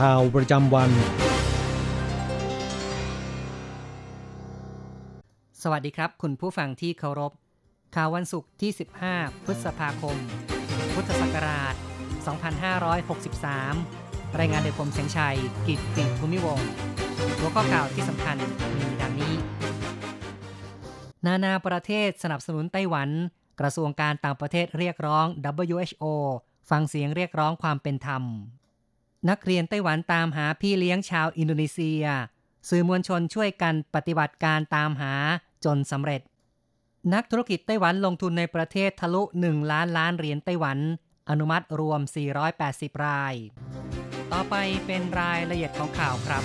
ข่าวประจำวัน สวัสดีครับ คุณผู้ฟังที่เคารพ ข่าววันศุกร์ที่ 15 พฤษภาคม พุทธศักราช 2563 รายงานโดยผมเสียงชัย กิตติภูมิวงศ์หัวข้อข่าวที่สำคัญมีดังนี้ นานาประเทศสนับสนุนไต้หวัน กระทรวงการต่างประเทศเรียกร้อง WHO ฟังเสียงเรียกร้องความเป็นธรรม นักเรียนไต้หวันตามหาพี่เลี้ยงชาวอินโดนีเซีย สื่อมวลชนช่วยกันปฏิบัติการตามหาจนสำเร็จ นักธุรกิจไต้หวันลงทุนในประเทศทะลุ 1 ล้านล้านเหรียญไต้หวัน อนุมัติรวม 480 ราย ต่อไปเป็นรายละเอียดของข่าวครับ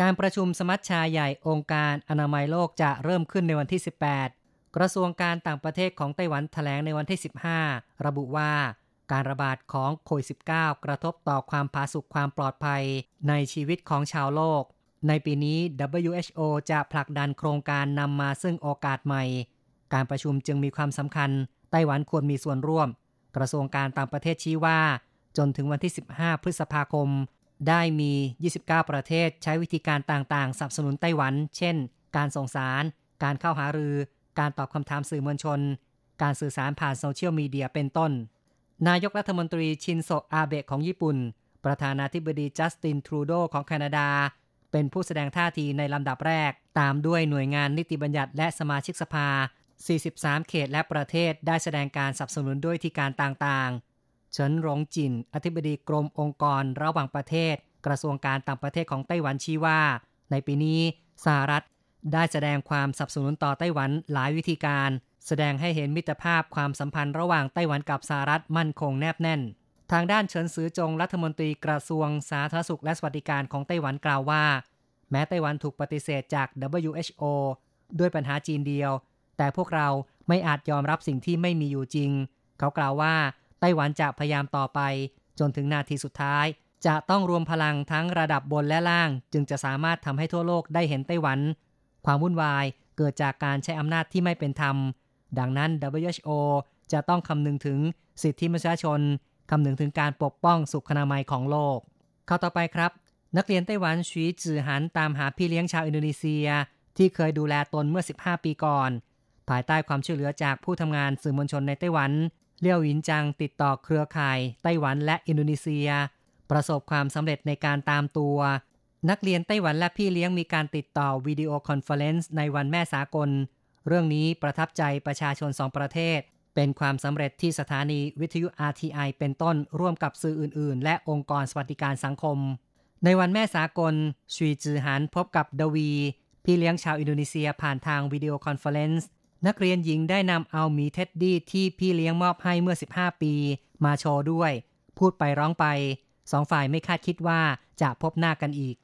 การประชุมสมัชชาใหญ่องค์การอนามัยโลกจะเริ่มขึ้นในวันที่ 18 กระทรวงการต่างประเทศของไต้หวันแถลงในวันที่ 15 ระบุว่า การระบาดของโควิด -19 กระทบต่อความผาสุกความปลอดภัยในชีวิตของชาวโลก ในปีนี้ WHO จะผลักดันโครงการนำมาซึ่งโอกาสใหม่ การประชุมจึงมีความสำคัญ ไต้หวันควรมีส่วนร่วม กระทรวงการต่างประเทศชี้ว่า จนถึงวันที่ 15 พฤษภาคม ได้มี 29 ประเทศใช้วิธีการต่างๆสนับสนุนไต้หวัน เช่น การส่งสาร การเข้าหารือ การตอบคำถามสื่อมวลชน การสื่อสารผ่านโซเชียลมีเดียเป็นต้น นายกรัฐมนตรีชินโซอาเบะของญี่ปุ่น ประธานาธิบดีจัสตินทรูโดของแคนาดา เป็นผู้แสดงท่าทีในลำดับแรก ตามด้วยหน่วยงานนิติบัญญัติและสมาชิกสภา 43 เขตและประเทศได้แสดงการสนับสนุนด้วยที่การต่างๆ เฉินหลงจิน อธิบดีกรมองค์กรระหว่างประเทศ กระทรวงการต่างประเทศของไต้หวันชี้ว่า ในปีนี้สหรัฐได้แสดงความสนับสนุนต่อไต้หวันหลายวิธีการ แสดงให้เห็นมิตรภาพความสัมพันธ์ระหว่างไต้หวันกับสหรัฐมั่นคงแนบแน่น ทางด้านเฉินซือจงรัฐมนตรีกระทรวงสาธารณสุขและสวัสดิการของไต้หวันกล่าวว่า แม้ไต้หวันถูกปฏิเสธจาก WHO ด้วยปัญหาจีนเดียว แต่พวกเราไม่อาจยอมรับสิ่งที่ไม่มีอยู่จริง เขากล่าวว่าไต้หวันจะพยายามต่อไป จนถึงนาทีสุดท้าย จะต้องรวมพลังทั้งระดับบนและล่าง จึงจะสามารถทำให้ทั่วโลกได้เห็นไต้หวัน ความวุ่นวายเกิดจากการใช้อำนาจที่ไม่เป็นธรรม ดังนั้น WHO จะต้องคำนึงถึงสิทธิมนุษยชน คำนึงถึงการปกป้องสุขอนามัยของโลก เข้าต่อไปครับ นักเรียนไต้หวันชีจือหันตามหาพี่เลี้ยงชาวอินโดนีเซีย ที่เคยดูแลตนเมื่อ 15 ปีก่อน ภายใต้ความช่วยเหลือจากผู้ทำงานสื่อมวลชนในไต้หวัน เลี่ยววินจังติดต่อเครือข่าย ไต้หวันและอินโดนีเซีย ประสบความสำเร็จในการตามตัว นักเรียนไต้หวันและพี่เลี้ยงมีการติดต่อวิดีโอคอนเฟอเรนซ์ในวันแม่สากล เรื่องนี้ประทับใจประชาชนสองประเทศ เป็นความสำเร็จที่สถานีวิทยุ RTI เป็นต้นร่วมกับสื่ออื่น ๆ และองค์กรสวัสดิการสังคม ในวันแม่สากลชีจือหันพบกับดวี พี่เลี้ยงชาวอินโดนีเซียผ่านทางวิดีโอคอนเฟอเรนซ์นักเรียนหญิงได้นำเอาหมีเท็ดดี้ที่พี่เลี้ยงมอบให้เมื่อ 15 ปี มาโชว์ด้วย พูดไปร้องไป สองฝ่ายไม่คาดคิดว่าจะพบหน้ากันอีก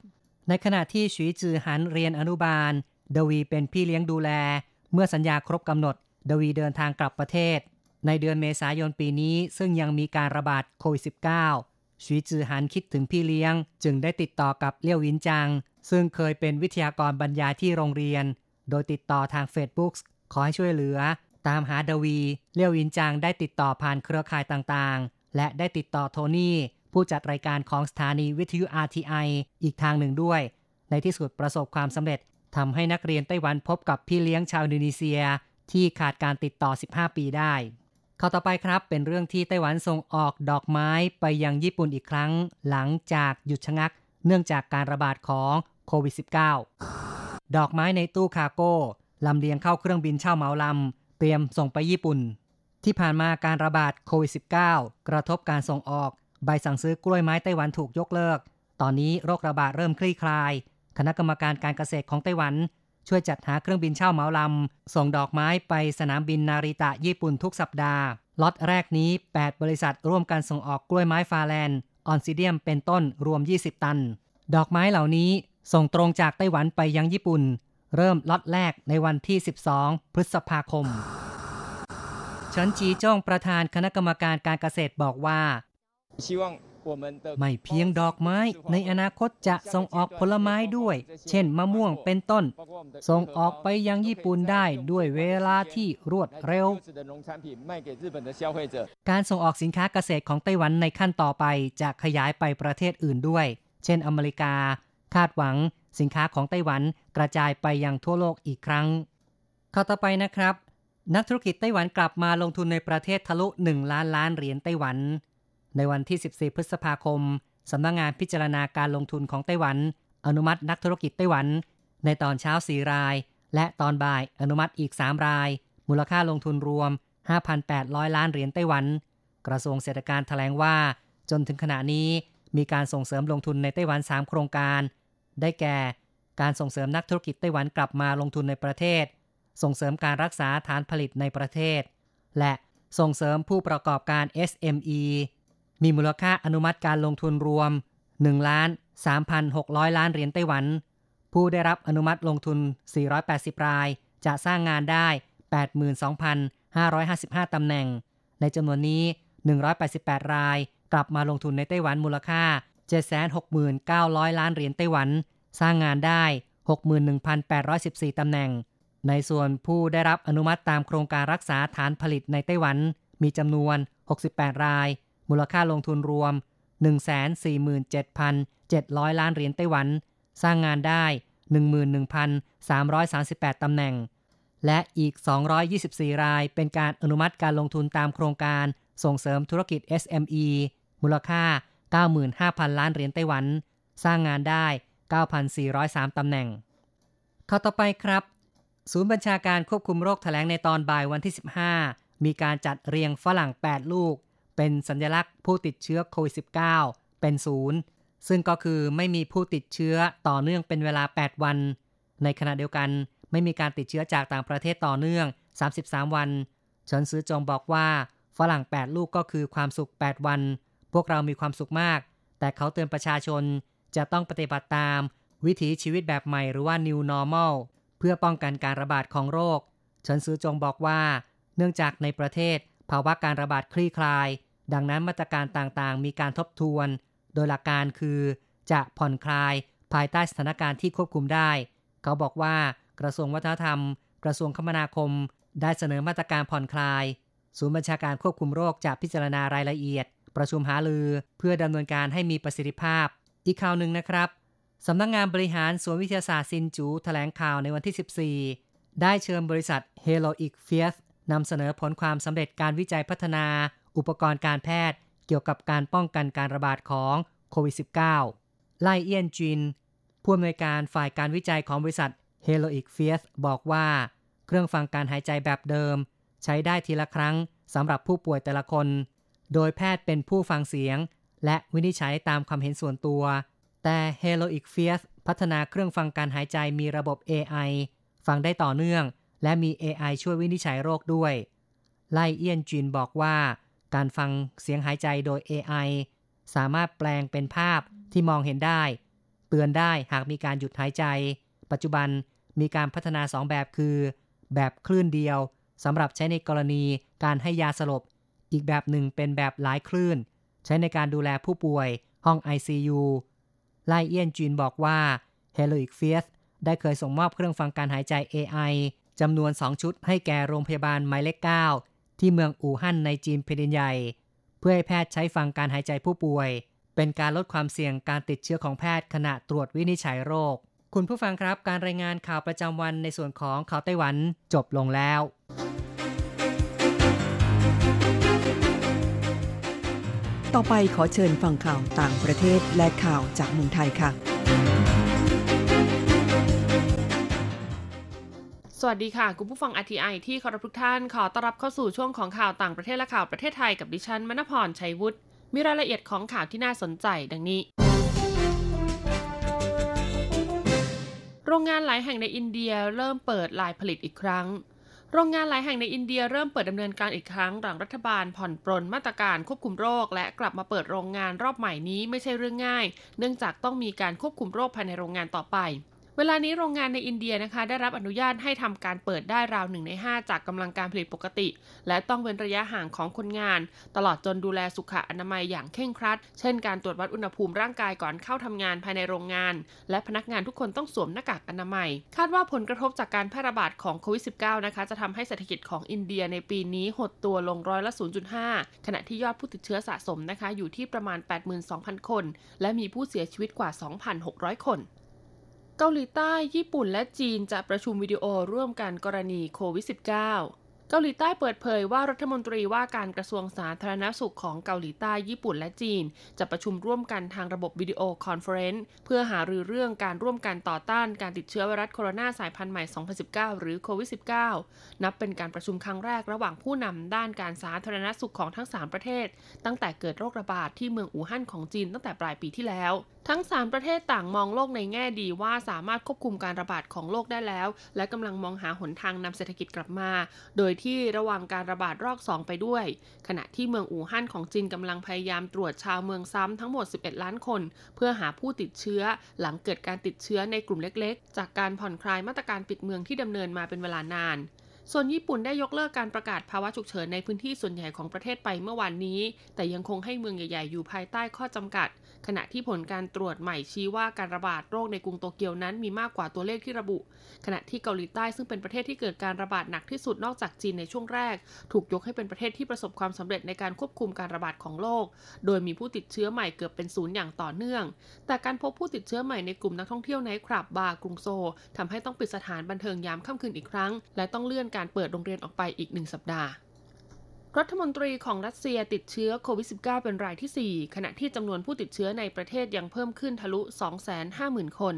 ในขณะที่ชีจือหันเรียนอนุบาล ดวีเป็นพี่เลี้ยงดูแล เมื่อสัญญาครบกำหนด ดวีเดินทางกลับประเทศ ในเดือนเมษายนปีนี้ซึ่งยังมีการระบาดโควิด -19 ชีจือหันคิดถึงพี่เลี้ยง จึงได้ติดต่อกับเลี่ยววินจัง ซึ่งเคยเป็นวิทยากรบรรยายที่โรงเรียน โดยติดต่อทาง Facebook ขอให้ช่วยเหลือ ตามหาดวี เลี่ยววินจังได้ติดต่อผ่านเครือข่ายต่างๆ และได้ติดต่อโทนี่ผู้จัดรายการของสถานีวิทยุ RTI อีกทางหนึ่งด้วย ในที่สุดประสบความสำเร็จ ทำให้นักเรียนไต้หวันพบกับพี่เลี้ยงชาวอินโดนีเซีย ที่ขาดการติดต่อ 15 ปีได้ข่าวต่อไปครับเป็นเรื่องที่ไต้หวันส่งออกดอกไม้ไปยังญี่ปุ่นอีกครั้ง หลังจากหยุดชะงัก เนื่องจากการระบาดของโควิด -19 ดอกไม้ในตู้คาโก้ลำเลียงเข้าเครื่องบินเช่าเหมาลำ เตรียมส่งไปญี่ปุ่น ที่ผ่านมาการระบาดโควิด -19 กระทบการส่งออก ใบสั่งซื้อกล้วยไม้ไต้หวันถูกยกเลิก ตอนนี้โรคระบาดเริ่มคลี่คลาย คณะกรรมการการเกษตรของไต้หวัน ช่วยจัดหาเครื่องบินเช่าเหมาลำ ส่งดอกไม้ไปสนามบินนาริตะญี่ปุ่นทุกสัปดาห์ล็อตแรกนี้ 8 บริษัทร่วมกันส่งออกกล้วยไม้ฟาแลนด์ออนซิเดียมเป็นต้นรวม 20 ตัน ดอกไม้เหล่านี้ส่งตรงจากไต้หวันไปยังญี่ปุ่น เริ่มล็อตแรกในวันที่ 12 พฤษภาคมเฉันจีจ้องประธานคณะกรรมการการเกษตรบอกว่า ไม่เพียงดอกไม้ ในอนาคตจะส่งออกผลไม้ด้วย เช่นมะม่วงเป็นต้น ส่งออกไปยังญี่ปุ่นได้ด้วยเวลาที่รวดเร็ว การส่งออกสินค้าเกษตรของไต้หวันในขั้นต่อไปจะขยายไปประเทศอื่นด้วย เช่นอเมริกา คาดหวังสินค้าของไต้หวันกระจายไปยังทั่วโลกอีกครั้งข้าต่อไปนะครับ นักธุรกิจไต้หวันกลับมาลงทุนในประเทศทะลุ 1 ล้านล้านเหรียญไต้หวัน ในวันที่ 14 พฤษภาคม สำนักงงานพิจารณาการลงทุนของไต้หวัน อนุมัตินักธุรกิจไต้หวัน ในตอนเช้า 4 ราย และตอนบ่ายอนุมัติอีก 3 ราย มูลค่าลงทุนรวม 5,800 ล้านเหรียญไต้หวัน กระทรวงเศรษฐการถแถลงว่า จนถึงขณะนี้มีการส่งเสริมลงทุนในไต้หวัน 3 โครงการ ได้แก่ การส่งเสริมนักธุรกิจไต้หวันกลับมาลงทุนในประเทศ ส่งเสริมการรักษาฐานผลิตในประเทศ และส่งเสริมผู้ประกอบการ SME มีมูลค่าอนุมัติการลงทุนรวม1ล้าน3,600 ล้านเหรียญไต้หวัน ผู้ได้รับอนุมัติลงทุน 480 ราย จะสร้างงานได้ 82,555 ตำแหน่ง ในจำนวนนี้ 188 ราย กลับมาลงทุนในไต้หวันมูลค่า 769,000 ล้านเหรียญไต้หวัน สร้างงานได้ 61,814 ตำแหน่ง ในส่วนผู้ได้รับอนุมัติตามโครงการรักษาฐานผลิตในไต้หวัน มีจำนวน 68 ราย มูลค่าลงทุนรวม 147,700 ล้านเหรียญไต้หวัน สร้างงานได้ 11,338 ตำแหน่ง และอีก 224 รายเป็นการอนุมัติการลงทุนตามโครงการส่งเสริมธุรกิจ SME มูลค่า 95,000 ล้านเหรียญไต้หวัน สร้างงานได้ 9,403 ตำแหน่งข้าต่อไปครับ ศูนย์บัญชาการควบคุมโรคแถลงในตอนบ่ายวันที่ 15 มีการจัดเรียงฝรั่ง 8 ลูก เป็นสัญลักษณ์ผู้ติดเชื้อโควิด -19 เป็นศูนย์ซึ่งก็คือไม่มีผู้ติดเชื้อต่อเนื่องเป็นเวลา 8 วัน ในขณะเดียวกันไม่มีการติดเชื้อจากต่างประเทศต่อเนื่อง 33 วันเฉินซื้อจงบอกว่า ฝรั่ง 8 ลูกก็คือความสุข 8 วัน พวกเรามีความสุขมาก แต่เขาเตือนประชาชนจะต้องปฏิบัติตาม วิถีชีวิตแบบใหม่หรือว่า new normal เพื่อป้องกันการระบาดของโรคเฉินซื้อจงบอกว่า เนื่องจากในประเทศภาวะการระบาดคลี่คลาย ดังนั้นมาตรการต่างๆ มีการทบทวน โดยหลักการคือจะผ่อนคลายภายใต้สถานการณ์ที่ควบคุมได้ เขาบอกว่ากระทรวงวัฒนธรรม กระทรวงคมนาคม ได้เสนอมาตรการผ่อนคลาย ศูนย์บัญชาการควบคุมโรคจะพิจารณารายละเอียด ประชุมหาลือ เพื่อดำเนินการให้มีประสิทธิภาพ อีกข่าวหนึ่งนะครับสำนักงงานบริหารสวนวิทยาศาสตร์ซินจูแถลงข่าวในวันที่ 14 ได้เชิญบริษัท Heroic f i e s นำเสนอผลความสำเร็จการวิจัยพัฒนา อุปกรณ์การแพทย์เกี่ยวกับการป้องกันการระบาดของโควิด -19 ไลเอียนจิน ผู้อำนวยการฝ่ายการวิจัยของบริษัท h e l o i c f i e s บอกว่า เครื่องฟังการหายใจแบบเดิม ใช้ได้ทีละครั้งสำหรับผู้ป่วยแต่ละคน โดยแพทย์เป็นผู้ฟังเสียง และวินิจฉัยตามความเห็นส่วนตัว แต่ h e l o i c f i e s พัฒนาเครื่องฟังการหายใจมีระบบ AI ฟังได้ต่อเนื่อง และมี AI ช่วยวินิจฉัยโรคด้วย ไลเอียนจินบอกว่า การฟังเสียงหายใจโดย AI สามารถแปลงเป็นภาพที่มองเห็นได้ เตือนได้หากมีการหยุดหายใจ ปัจจุบันมีการพัฒนา 2 แบบคือ แบบคลื่นเดียวสำหรับใช้ในกรณีการให้ยาสลบ อีกแบบหนึ่งเป็นแบบหลายคลื่น ใช้ในการดูแลผู้ป่วยห้อง ICU ไลเอียนจีนบอกว่า h e l o i c f i e s ได้เคยส่งมอบเครื่องฟังการหายใจ AI จำนวน 2 ชุดให้แก่โรงพยาบาลหมายเลข9 ที่เมืองอู่ฮั่นในจีนแผ่นใหญ่ เพื่อให้แพทย์ใช้ฟังการหายใจผู้ป่วย เป็นการลดความเสี่ยงการติดเชื้อของแพทย์ขณะตรวจวินิจฉัยโรค คุณผู้ฟังครับการรายงานข่าวประจำวันในส่วนของข่าวไต้หวันจบลงแล้วต่อไปขอเชิญฟังข่าวต่างประเทศและข่าวจากเมืองไทยค่ะ สวัสดีค่ะ คุณผู้ฟัง RTI ที่เคารพทุกท่าน ขอต้อนรับเข้าสู่ช่วงของข่าวต่างประเทศและข่าวประเทศไทยกับดิฉันมณพรชัยวุฒิมีรายละเอียดของข่าวที่น่าสนใจดังนี้ โรงงานหลายแห่งในอินเดียเริ่มเปิดลายผลิตอีกครั้ง โรงงานหลายแห่งในอินเดียเริ่มเปิดดำเนินการอีกครั้งหลังรัฐบาลผ่อนปรนมาตรการควบคุมโรค และกลับมาเปิดโรงงานรอบใหม่นี้ไม่ใช่เรื่องง่าย เนื่องจากต้องมีการควบคุมโรคภายในโรงงานต่อไป เวลานี้โรงงานในอินเดียนะคะ ได้รับอนุญาตให้ทำการเปิดได้ราวหนึ่งใน 5 จากกำลังการผลิตปกติ และต้องเว้นระยะห่างของคนงาน ตลอดจนดูแลสุขอนามัยอย่างเคร่งครัด เช่นการตรวจวัดอุณหภูมิร่างกายก่อนเข้าทำงานภายในโรงงาน และพนักงานทุกคนต้องสวมหน้ากากอนามัย คาดว่าผลกระทบจากการแพร่ระบาดของโควิด -19 นะคะ จะทำให้เศรษฐกิจของอินเดียในปีนี้หดตัวลงร้อยละ 0.5 ขณะที่ยอดผู้ติดเชื้อสะสมนะคะ อยู่ที่ประมาณ 82,000 คน และมีผู้เสียชีวิตกว่า 2,600 คน เกาหลีใต้ ญี่ปุ่นและจีนจะประชุมวิดีโอร่วมกันกรณีโควิด -19 เกาหลีใต้เปิดเผยว่ารัฐมนตรีว่าการกระทรวงสาธารณสุขของเกาหลีใต้ ญี่ปุ่นและจีน จะประชุมร่วมกันทางระบบวิดีโอคอนเฟอเรนซ์เพื่อหารือเรื่องการร่วมกันต่อต้านการติดเชื้อไวรัสโคโรนาสายพันธุ์ใหม่ 2019 หรือโควิด -19 นับเป็นการประชุมครั้งแรกระหว่างผู้นำด้านการสาธารณสุขของทั้ง 3 ประเทศ ตั้งแต่เกิดโรคระบาดที่เมืองอู่ฮั่นของจีนตั้งแต่ปลายปีที่แล้ว ทั้ง 3 ประเทศต่างมองโลกในแง่ดีว่าสามารถควบคุมการระบาดของโรคได้แล้ว และกำลังมองหาหนทางนำเศรษฐกิจกลับมา โดยที่ระวังการระบาดรอบ2ไปด้วย ขณะที่เมืองอู่ฮั่นของจีนกำลังพยายามตรวจชาวเมืองซ้ำทั้งหมด 11 ล้านคน เพื่อหาผู้ติดเชื้อ หลังเกิดการติดเชื้อในกลุ่มเล็กๆ จากการผ่อนคลายมาตรการปิดเมืองที่ดำเนินมาเป็นเวลานานส่วนญี่ปุ่นได้ยกเลิกการประกาศภาวะฉุกเฉินในพื้นที่ส่วนใหญ่ของประเทศไปเมื่อวานนี้ แต่ยังคงให้เมืองใหญ่ ๆ อยู่ภายใต้ข้อจำกัด ขณะที่ผลการตรวจใหม่ชี้ว่าการระบาดโรคในกรุงโตเกียวนั้นมีมากกว่าตัวเลขที่ระบุ ขณะที่เกาหลีใต้ซึ่งเป็นประเทศที่เกิดการระบาดหนักที่สุดนอกจากจีนในช่วงแรก ถูกยกให้เป็นประเทศที่ประสบความสำเร็จในการควบคุมการระบาดของโรคโดยมีผู้ติดเชื้อใหม่เกือบเป็นศูนย์อย่างต่อเนื่อง แต่การพบผู้ติดเชื้อใหม่ในกลุ่มนักท่องเที่ยวในคลับบาร์กรุงโซลทำให้ต้องปิดสถานบันเทิงยามค่ำคืนอีกครั้ง และต้องเลื่อนการเปิดโรงเรียนออกไปอีกหนึ่งสัปดาห์ รัฐมนตรีของรัสเซียติดเชื้อโควิด -19 เป็นรายที่ 4 ขณะที่จำนวนผู้ติดเชื้อในประเทศยังเพิ่มขึ้นทะลุ 250,000 คน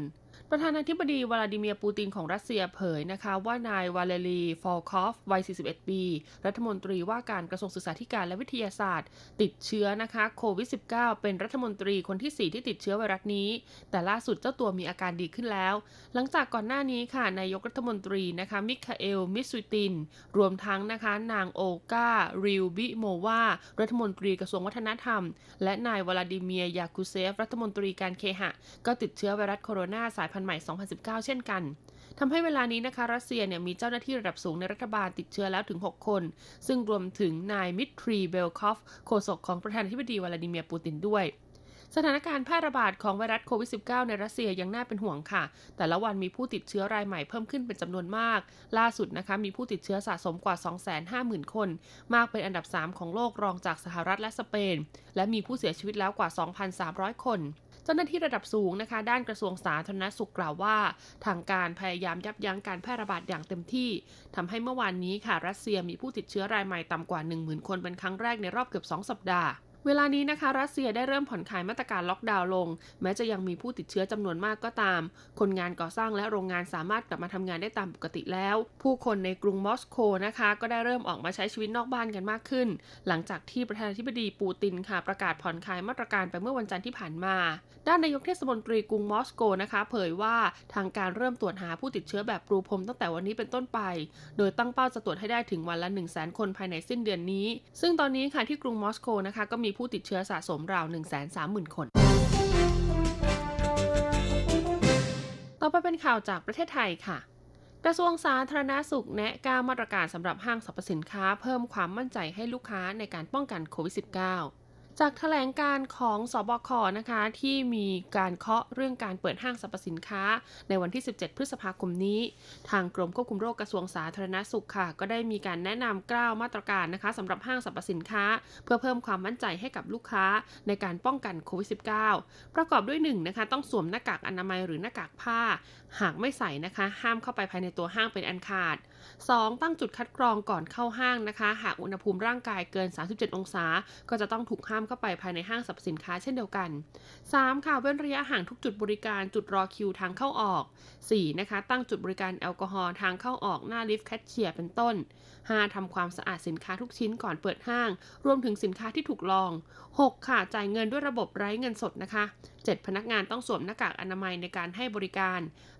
ประธานาธิบดีวลาดิเมียร์ปูตินของรัสเซียเผยนะคะว่านายวาเลรีฟอลคอฟวัย 41 ปี รัฐมนตรีว่าการกระทรวงศึกษาธิการและวิทยาศาสตร์ ติดเชื้อนะคะโควิด -19 เป็นรัฐมนตรีคนที่ 4 ที่ติดเชื้อไวรัสนี้ แต่ล่าสุดเจ้าตัวมีอาการดีขึ้นแล้ว หลังจากก่อนหน้านี้ค่ะนายกรัฐมนตรีนะคะมิคาอิลมิชุสติน รวมทั้งนะคะนางโอลกาลิวบิโมวารัฐมนตรีกระทรวงวัฒนธรรม และนายวลาดิเมียร์ยาคูเซฟรัฐมนตรีการเคหะ ก็ติดเชื้อไวรัสโคโรนาสายพันธุ์ใหม่ 2019 เช่นกัน ทำให้เวลานี้นะคะ รัสเซียเนี่ยมีเจ้าหน้าที่ระดับสูงในรัฐบาลติดเชื้อแล้วถึง 6 คน ซึ่งรวมถึงนายดมิทรีเปสคอฟโฆษกของประธานาธิบดีวลาดิเมียร์ปูตินด้วยสถานการณ์แพร่ระบาดของไวรัสโควิด -19 ในรัสเซียยังน่าเป็นห่วงค่ะ แต่ละวันมีผู้ติดเชื้อรายใหม่เพิ่มขึ้นเป็นจำนวนมาก ล่าสุดนะคะมีผู้ติดเชื้อสะสมกว่า 250,000 คน มากเป็นอันดับ 3 ของโลกรองจากสหรัฐและสเปน และมีผู้เสียชีวิตแล้วกว่า 2,300 คน เจ้าหน้าที่ระดับสูงนะคะ ด้านกระทรวงสาธารณสุขกล่าวว่า ทางการพยายามยับยั้งการแพร่ระบาดอย่างเต็มที่ทำให้เมื่อวานนี้ค่ะรัสเซียมีผู้ติดเชื้อรายใหม่ต่ำกว่า 10,000 คนเป็นครั้งแรกในรอบเกือบ 2 สัปดาห์ เวลานี้นะคะ รัสเซียได้เริ่มผ่อนคลายมาตรการล็อกดาวน์ลง แม้จะยังมีผู้ติดเชื้อจำนวนมากก็ตาม คนงานก่อสร้างและโรงงานสามารถกลับมาทำงานได้ตามปกติแล้ว ผู้คนในกรุงมอสโกนะคะ ก็ได้เริ่มออกมาใช้ชีวิตนอกบ้านกันมากขึ้น หลังจากที่ประธานาธิบดีปูตินค่ะ ประกาศผ่อนคลายมาตรการไปเมื่อวันจันทร์ที่ผ่านมา ด้านนายกเทศมนตรีกรุงมอสโกนะคะ เผยว่าทางการเริ่มตรวจหาผู้ติดเชื้อแบบปรูพรมตั้งแต่วันนี้เป็นต้นไป โดยตั้งเป้าจะตรวจให้ได้ถึงวันละ 1 0 0 0 0แคนภายในสิ้นเดือนนี้ ซึ่งตอนนี้ค่ะที่กรุงมอสโกนะคะก็มีผู้ติดเชื้อสะสมราว 1 3 0 0 0 0 คนต่อไปเป็นข่าวจากประเทศไทยค่ะ กระทรวงสาธารณาสุขแนะการมาตรการสำหรับห้างสรรพสินค้า เพิ่มความมั่นใจให้ลูกค้าในการป้องกันโควิด -19 จากแถลงการของสบคนะคะที่มีการเคาะเรื่องการเปิดห้างสรรพสินค้า ในวันที่ 17 พฤษภาคมนี้ ทางกรมควบคุมโรคกระทรวงสาธารณสุขค่ะ ก็ได้มีการแนะนำกล้าวมาตรการนะคะสำหรับห้างสรรพสินค้า เพื่อเพิ่มความมั่นใจให้กับลูกค้าในการป้องกันโควิด -19 ประกอบด้วย1นนะคะต้องสวมหน้ากากอนามัยหรือหน้ากากผ้า หากไม่ใส่นะคะ ห้ามเข้าไปภายในตัวห้างเป็นอันขาด 2. ตั้งจุดคัดกรองก่อนเข้าห้างนะคะ หากอุณหภูมิร่างกายเกิน 37 องศา ก็จะต้องถูกห้ามเข้าไปภายในห้างสรรพสินค้าเช่นเดียวกัน 3. ค่ะเว้นระยะห่างทุกจุดบริการจุดรอคิวทางเข้าออก 4. นะคะ ตั้งจุดบริการแอลกอฮอล์ทางเข้าออกหน้าลิฟต์แคชเชียร์เป็นต้น 5. ทำความสะอาดสินค้าทุกชิ้นก่อนเปิดห้าง รวมถึงสินค้าที่ถูกลอง 6. ค่ะจ่ายเงินด้วยระบบไร้เงินสดนะคะ 7. พนักงานต้องสวมหน้ากากอนามัยในการให้บริการ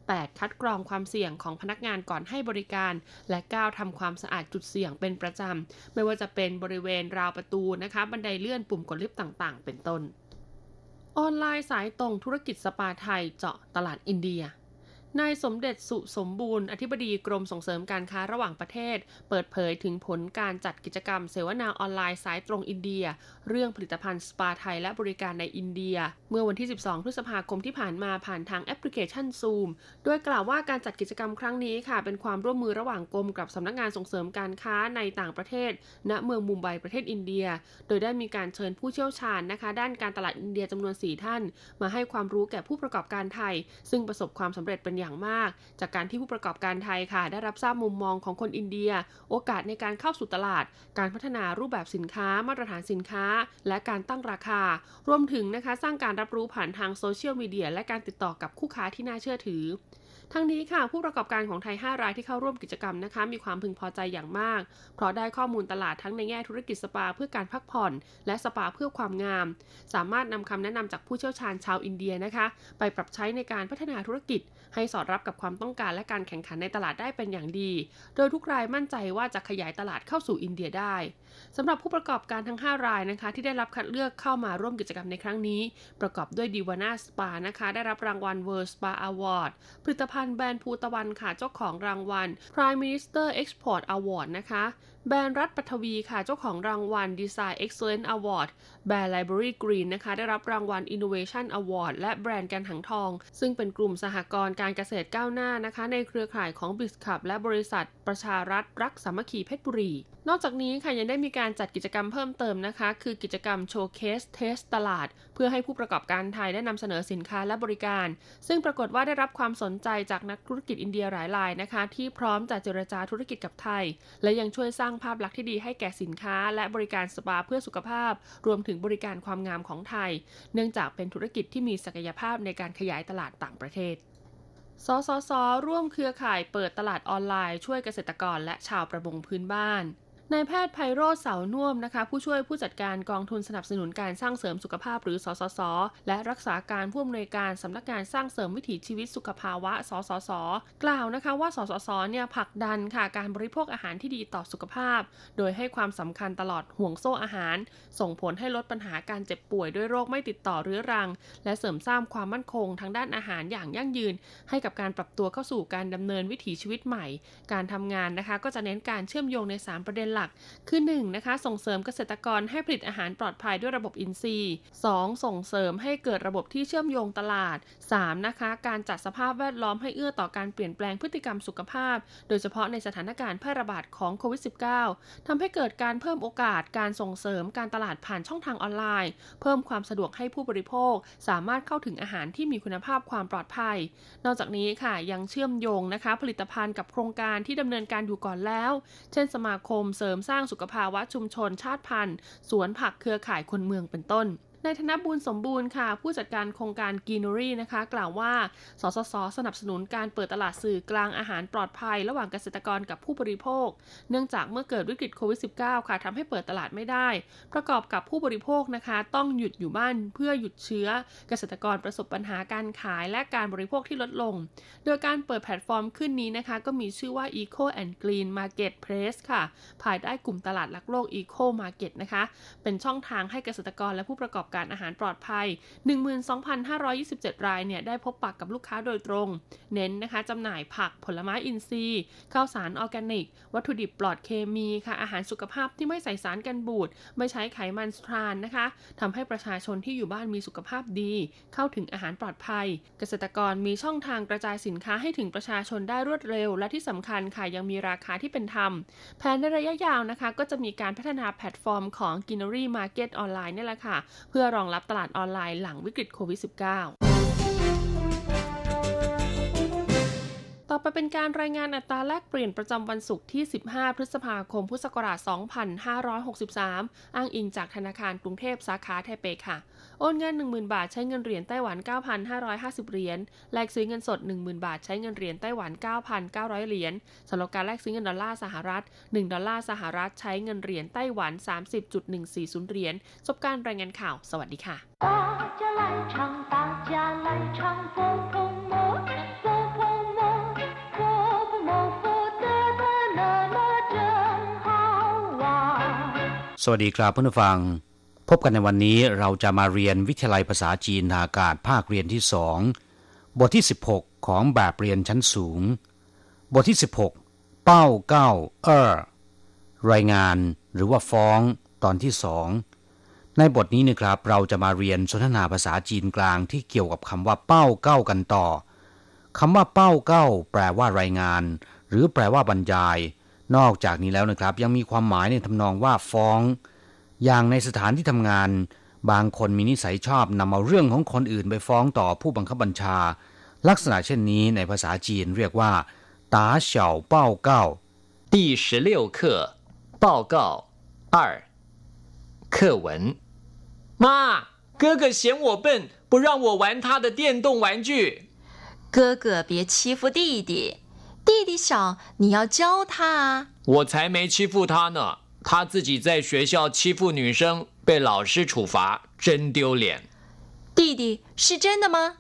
8. คัดกรองความเสี่ยงของพนักงานก่อนให้บริการ และ 9. ทำความสะอาดจุดเสี่ยงเป็นประจำ ไม่ว่าจะเป็นบริเวณราวประตูนะคะ บันไดเลื่อนปุ่มกดลิฟต์ต่าง ๆ เป็นต้น ออนไลน์สายตรงธุรกิจสปาไทยเจาะตลาดอินเดีย นายสมเด็จสุสมบูรณ์ อธิบดีกรมส่งเสริมการค้าระหว่างประเทศ เปิดเผยถึงผลการจัดกิจกรรมเสวนาออนไลน์สายตรงอินเดีย เรื่องผลิตภัณฑ์สปาไทยและบริการในอินเดีย เมื่อวันที่ 12 พฤษภาคมที่ผ่านมาผ่านทางแอปพลิเคชัน Zoom โดยกล่าวว่าการจัดกิจกรรมครั้งนี้ค่ะ เป็นความร่วมมือระหว่างกรมกับสำนักงานส่งเสริมการค้าในต่างประเทศ ณเมืองมุมไบประเทศอินเดีย โดยได้มีการเชิญผู้เชี่ยวชาญนะคะ ด้านการตลาดอินเดียจำนวน 4 ท่าน มาให้ความรู้แก่ผู้ประกอบการไทย ซึ่งประสบความสำเร็จเป็นอย่างมาก จากการที่ผู้ประกอบการไทยค่ะ ได้รับทราบมุมมองของคนอินเดีย โอกาสในการเข้าสู่ตลาด การพัฒนารูปแบบสินค้า มาตรฐานสินค้า และการตั้งราคา รวมถึงนะคะสร้างการรับรู้ผ่านทางโซเชียลมีเดียและการติดต่อกับคู่ค้าที่น่าเชื่อถือ ทั้งนี้ค่ะผู้ประกอบการของไทย 5 รายที่เข้าร่วมกิจกรรมนะคะ มีความพึงพอใจอย่างมาก เพราะได้ข้อมูลตลาดทั้งในแง่ธุรกิจสปาเพื่อการพักผ่อน และสปาเพื่อความงาม สามารถนำคำแนะนำจากผู้เชี่ยวชาญชาวอินเดียนะคะ ไปปรับใช้ในการพัฒนาธุรกิจ ให้สอดรับกับความต้องการและการแข่งขันในตลาดได้เป็นอย่างดี โดยทุกรายมั่นใจว่าจะขยายตลาดเข้าสู่อินเดียได้สำหรับผู้ประกอบการทั้ง 5 รายนะคะ ที่ได้รับคัดเลือกเข้ามาร่วมกิจกรรมในครั้งนี้ ประกอบด้วยดีวาน่าสปานะคะ ได้รับรางวัล World Spa Award ผลิตภัณฑ์แบรนด์ภูตะวันค่ะ เจ้าของรางวัล Prime Minister Export Award นะคะ แบรนด์รัฐปัทวีค่ะ เจ้าของรางวัล Design Excellence Award แบรนด์ Library Green นะคะ ได้รับรางวัล Innovation Award และแบรนด์การถังทอง ซึ่งเป็นกลุ่มสหกรณ์การเกษตรก้าวหน้านะคะ ในเครือข่ายของ BizClub และบริษัทประชารัฐรักสามัคคีเพชรบุรี นอกจากนี้ค่ะยังได้มีการจัดกิจกรรมเพิ่มเติมนะคะ คือกิจกรรม showcase test ตลาด เพื่อให้ผู้ประกอบการไทยได้นำเสนอสินค้าและบริการ ซึ่งปรากฏว่าได้รับความสนใจจากนักธุรกิจอินเดียหลายรายนะคะ ที่พร้อมจะเจรจาธุรกิจกับไทย และยังช่วยสร้างภาพลักษณ์ที่ดีให้แก่สินค้า และบริการสปาเพื่อสุขภาพ รวมถึงบริการความงามของไทย เนื่องจากเป็นธุรกิจที่มีศักยภาพในการขยายตลาดต่างประเทศสสส ร่วมเครือข่ายเปิดตลาดออนไลน์ช่วยเกษตรกรและชาวประมงพื้นบ้าน นายแพทย์ไพโรธเสาน่วมนะคะ ผู้ช่วยผู้จัดการกองทุนสนับสนุนการสร้างเสริมสุขภาพหรือสสส และรักษาการผู้อำนวยการสำนักงานสร้างเสริมวิถีชีวิตสุขภาวะ สสส กล่าวนะคะว่า สสส เนี่ยผลักดันค่ะการบริโภคอาหารที่ดีต่อสุขภาพ โดยให้ความสำคัญตลอดห่วงโซ่อาหาร ส่งผลให้ลดปัญหาการเจ็บป่วยด้วยโรคไม่ติดต่อเรื้อรัง และเสริมสร้างความมั่นคงทางด้านอาหารอย่างยั่งยืน ให้กับการปรับตัวเข้าสู่การดำเนินวิถีชีวิตใหม่ การทำงานนะคะก็จะเน้นการเชื่อมโยงใน 3 ประเด็นหลักคือ 1 นะคะ ส่งเสริมเกษตรกรให้ผลิตอาหารปลอดภัยด้วยระบบอินทรีย์ 2. ส่งเสริมให้เกิดระบบที่เชื่อมโยงตลาด 3. นะคะ การจัดสภาพแวดล้อมให้เอื้อต่อการเปลี่ยนแปลงพฤติกรรมสุขภาพ โดยเฉพาะในสถานการณ์แพร่ระบาดของโควิด -19 ทำให้เกิดการเพิ่มโอกาสการส่งเสริมการตลาดผ่านช่องทางออนไลน์ เพิ่มความสะดวกให้ผู้บริโภค สามารถเข้าถึงอาหารที่มีคุณภาพความปลอดภัย นอกจากนี้ค่ะยังเชื่อมโยงนะคะ ผลิตภัณฑ์กับโครงการที่ดำเนินการอยู่ก่อนแล้ว เช่น สมาคมเสริมริมสร้างสุขภาวะชุมชนชาติพันธุ์ สวนผักเครือข่ายคนเมืองเป็นต้น นายธนบุญสมบูรณ์ค่ะ ผู้จัดการโครงการกีนอรี่นะคะ กล่าวว่า สสส สนับสนุนการเปิดตลาดสื่อกลางอาหารปลอดภัย ระหว่างเกษตรกรกับผู้บริโภค เนื่องจากเมื่อเกิดวิกฤตโควิด -19 ค่ะทำให้เปิดตลาดไม่ได้ ประกอบกับผู้บริโภคนะคะ ต้องหยุดอยู่บ้านเพื่อหยุดเชื้อ เกษตรกรประสบปัญหาการขายและการบริโภคที่ลดลง โดยการเปิดแพลตฟอร์มขึ้นนี้นะคะ ก็มีชื่อว่า Eco and Green Marketplace ค่ะ ภายใต้กลุ่มตลาดรักษ์โลก Eco Market นะคะ เป็นช่องทางให้เกษตรกรและผู้ประกอบการอาหารปลอดภัยัย 12,527 รายเนี่ยได้พบปะกับลูกค้าโดยตรง เน้นนะคะจำหน่ายผักผลไม้อินทรีย์ข้าวสารออร์แกนิก วัตถุดิบปลอดเคมีค่ะอาหารสุขภาพที่ไม่ใส่สารกันบูด ไม่ใช้ไขมันทรานส์นะคะทำให้ประชาชนที่อยู่บ้านมีสุขภาพดี เข้าถึงอาหารปลอดภัย เกษตรกรมีช่องทางกระจายสินค้าให้ถึงประชาชนได้รวดเร็ว และที่สำคัญค่ะยังมีราคาที่เป็นธรรม แผนในระยะยาวนะคะ ก็จะมีการพัฒนาแพลตฟอร์มของ g i n n e r y Market ออนไลน์นี่แหละค่ะ เพื่อพื่อรองรับตลาดออนไลน์หลังวิกฤตโควิด -19 ต่อไปเป็นการรายงานอัตราแลกเปลี่ยนประจำวันศุกร์ที่ 15 พฤษภาคม พุทธศักราช 2563 อ้างอิงจากธนาคารกรุงเทพสาขาไทเปค่ะ โอนเงิน 10,000 บาทใช้เงินเหรียญไต้หวัน 9,550 เหรียญ แลกซื้อเงินสด 10,000 บาทใช้เงินเหรียญไต้หวัน 9,900 เหรียญสำหรับการแลกซื้อเงินดอลลาร์สหรัฐ 1 ดอลลาร์สหรัฐใช้เงินเหรียญไต้หวัน 30.140 เหรียญ จบการรายงานข่าว สวัสดีค่ะสวัสดีครับเพื่อนฟัง พบกันในวันนี้เราจะมาเรียนวิทยาลัยภาษาจีนทางอากาศภาคเรียนที่สองบทที่ 16 ของแบบเรียนชั้นสูง บทที่ 16 เป้าเก้าเออรายงานหรือว่าฟ้องตอนที่สองในบทนี้นะครับเราจะมาเรียนสนทนาภาษาจีนกลางที่เกี่ยวกับคำว่าเป้าเก้ากันต่อคำว่าเป้าเก้าแปลว่ารายงาน หรือแปลว่าบรรยาย นอกจากนี้แล้วนะครับ ยังมีความหมายในทำนองว่าฟ้อง อย่างในสถานที่ทำงาน บางคนมีนิสัยชอบนำเอาเรื่องของคนอื่นไปฟ้องต่อผู้บังคับบัญชา ลักษณะเช่นนี้ในภาษาจีนเรียกว่าตาเฉาเป้าเก้า第十六课报告二课文妈哥哥嫌我笨不让我玩他的电动玩具哥哥别欺负弟弟弟弟小，你要教他啊！我才没欺负他呢， 他自己在学校欺负女生，被老师处罚，真丢脸。弟弟是真的吗？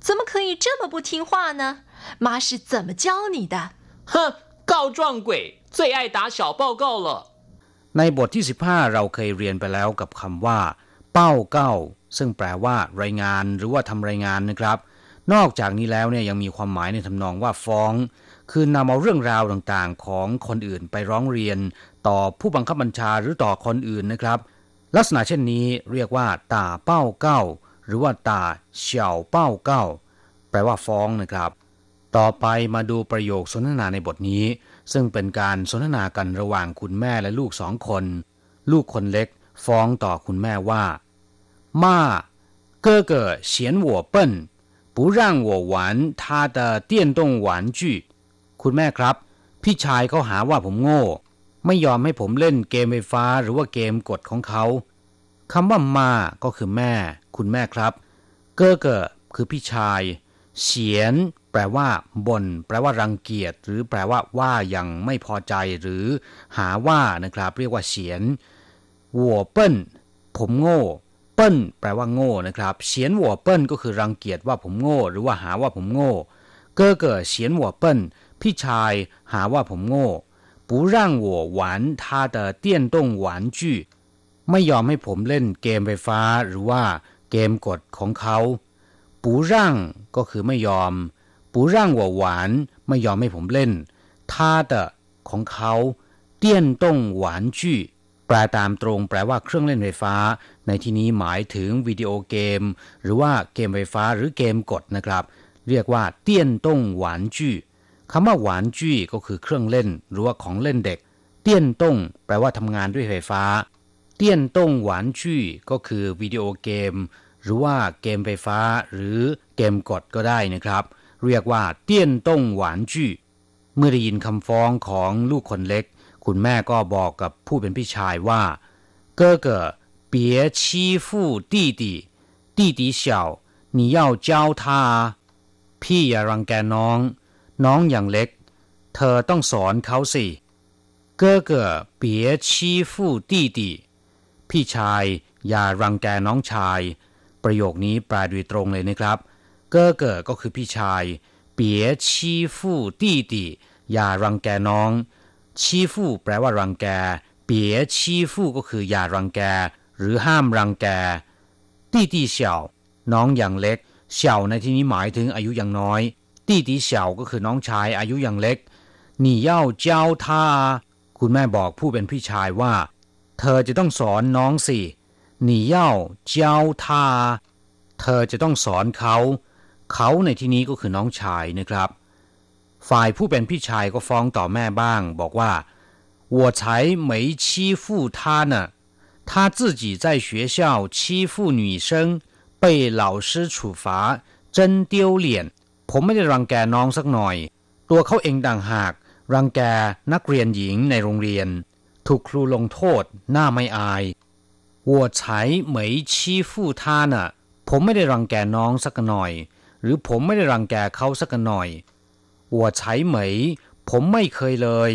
怎么可以这么不听话呢？妈是怎么教你的？哼，告状鬼最爱打小报告了。ในบทที่สิบห้าเราเคยเรียนไปแล้วกับคำว่า เป้าเก้าซึ่งแปลว่า รายงานหรือว่าทำรายงานนะครับ นอกจากนี้แล้วเนี่ยยังมีความหมายในทำนองว่าฟ้อง คือนำเอาเรื่องราวต่างๆของคนอื่นไปร้องเรียน ต่อผู้บังคับบัญชาหรือต่อคนอื่นนะครับ ลักษณะเช่นนี้เรียกว่าตาเป้าเก้าหรือว่าตาเฉาเป้าเก้าแปลว่าฟ้องนะครับ ต่อไปมาดูประโยคสนทนาในบทนี้ ซึ่งเป็นการสนทนากันระหว่างคุณแม่และลูกสองคน ลูกคนเล็กฟ้องต่อคุณแม่ว่าม่า哥哥嫌我笨不让我玩他的电动玩具 คุณแม่ครับ พี่ชายเขาหาว่าผมโง่ ไม่ยอมให้ผมเล่นเกมไฟฟ้าหรือว่าเกมกดของเขาคำว่ามาก็คือแม่ คุณแม่ครับ เกอเกอคือพี่ชาย เฉียน แปลว่าบน่นแปลว่ารังเกียจ หรือแปลว่าว่ายังไม่พอใจหรือหาว่านะครับ เรียกว่าเฉียนหัวเปิ้น ผมโง่ เปิ้น แปลว่าโง่นะครับ เฉียนหัวเปิ้นก็คือรังเกียจว่าผมโง่ หรือว่าหาว่าผมโง่ เกอเกอเฉียนหัวเปิ้น พี่ชายหาว่าผมโง่不让我玩他的电动玩具ไม่ยอมให้ผมเล่นเกมไฟฟ้าหรือว่าเกมกดของเขา不让ก็คือไม่ยอม不让我玩ไม่ยอมให้ผมเล่น他的ของเขา电动玩具แปลตามตรงแปลว่าเครื่องเล่นไฟฟ้า ในที่นี้หมายถึงวิดีโอเกม หรือว่าเกมไฟฟ้าหรือเกมกดนะครับ เรียกว่าเตี้ยนต้งหวานจื้อ คำว่าหวานจี้ก็คือเครื่องเล่นหรือว่าของเล่นเด็ก เตี้ยนต้งแปลว่าทำงานด้วยไฟฟ้า เตี้ยนต้งหวานจี้ก็คือวิดีโอเกม หรือว่าเกมไฟฟ้าหรือเกมกดก็ได้นะครับ เรียกว่าเตี้ยนต้งหวานจี้เมื่อได้ยินคำฟ้องของลูกคนเล็ก คุณแม่ก็บอกกับผู้เป็นพี่ชายว่า哥哥别欺负弟弟弟弟小你要教他พี่อย่ารังแกน้อง น้องอย่างเล็ก เธอต้องสอนเขาสิเก้อเก้เปียชีฟู่ตี้ตีพี่ชายอย่ารังแกน้องชาย ประโยคนี้แปลโดยตรงเลยนะครับ เก้อเก็คือพี่ชายเปียชีฟู่ตี้ตีอย่ารังแกน้อง ชีฟู่แปลว่ารังแก เปียชีฟู่ก็คืออย่ารังแก หรือห้ามรังแกตี้ตีเฉีน้องอย่างเล็กเฉีในที่นี้หมายถึงอายุยังน้อย ตี้ตีเฉาก็คือน้องชายอายุยังเล็ก你要教他คุณแม่บอกผู้เป็นพี่ชายว่า เธอจะต้องสอนน้องสิ你要教他เธอจะต้องสอนเขา เขาในที่นี้ก็คือน้องชายนะครับ ฝ่ายผู้เป็นพี่ชายก็ฟ้องต่อแม่บ้าง บอกว่า我才没欺负他呢他自己在学校欺负女生被老师处罚真丢脸 ผมไม่ได้รังแกน้องสักหน่อย ตัวเขาเองดังหาก รังแกนักเรียนหญิงในโรงเรียน ถูกครูลงโทษหน้าไม่อายวัวใช้เหมยชีฟู่ท่าน่ะ ผมไม่ได้รังแกน้องสักหน่อย หรือผมไม่ได้รังแกเขาสักหน่อยวัวใช้เหมย ผมไม่เคยเลย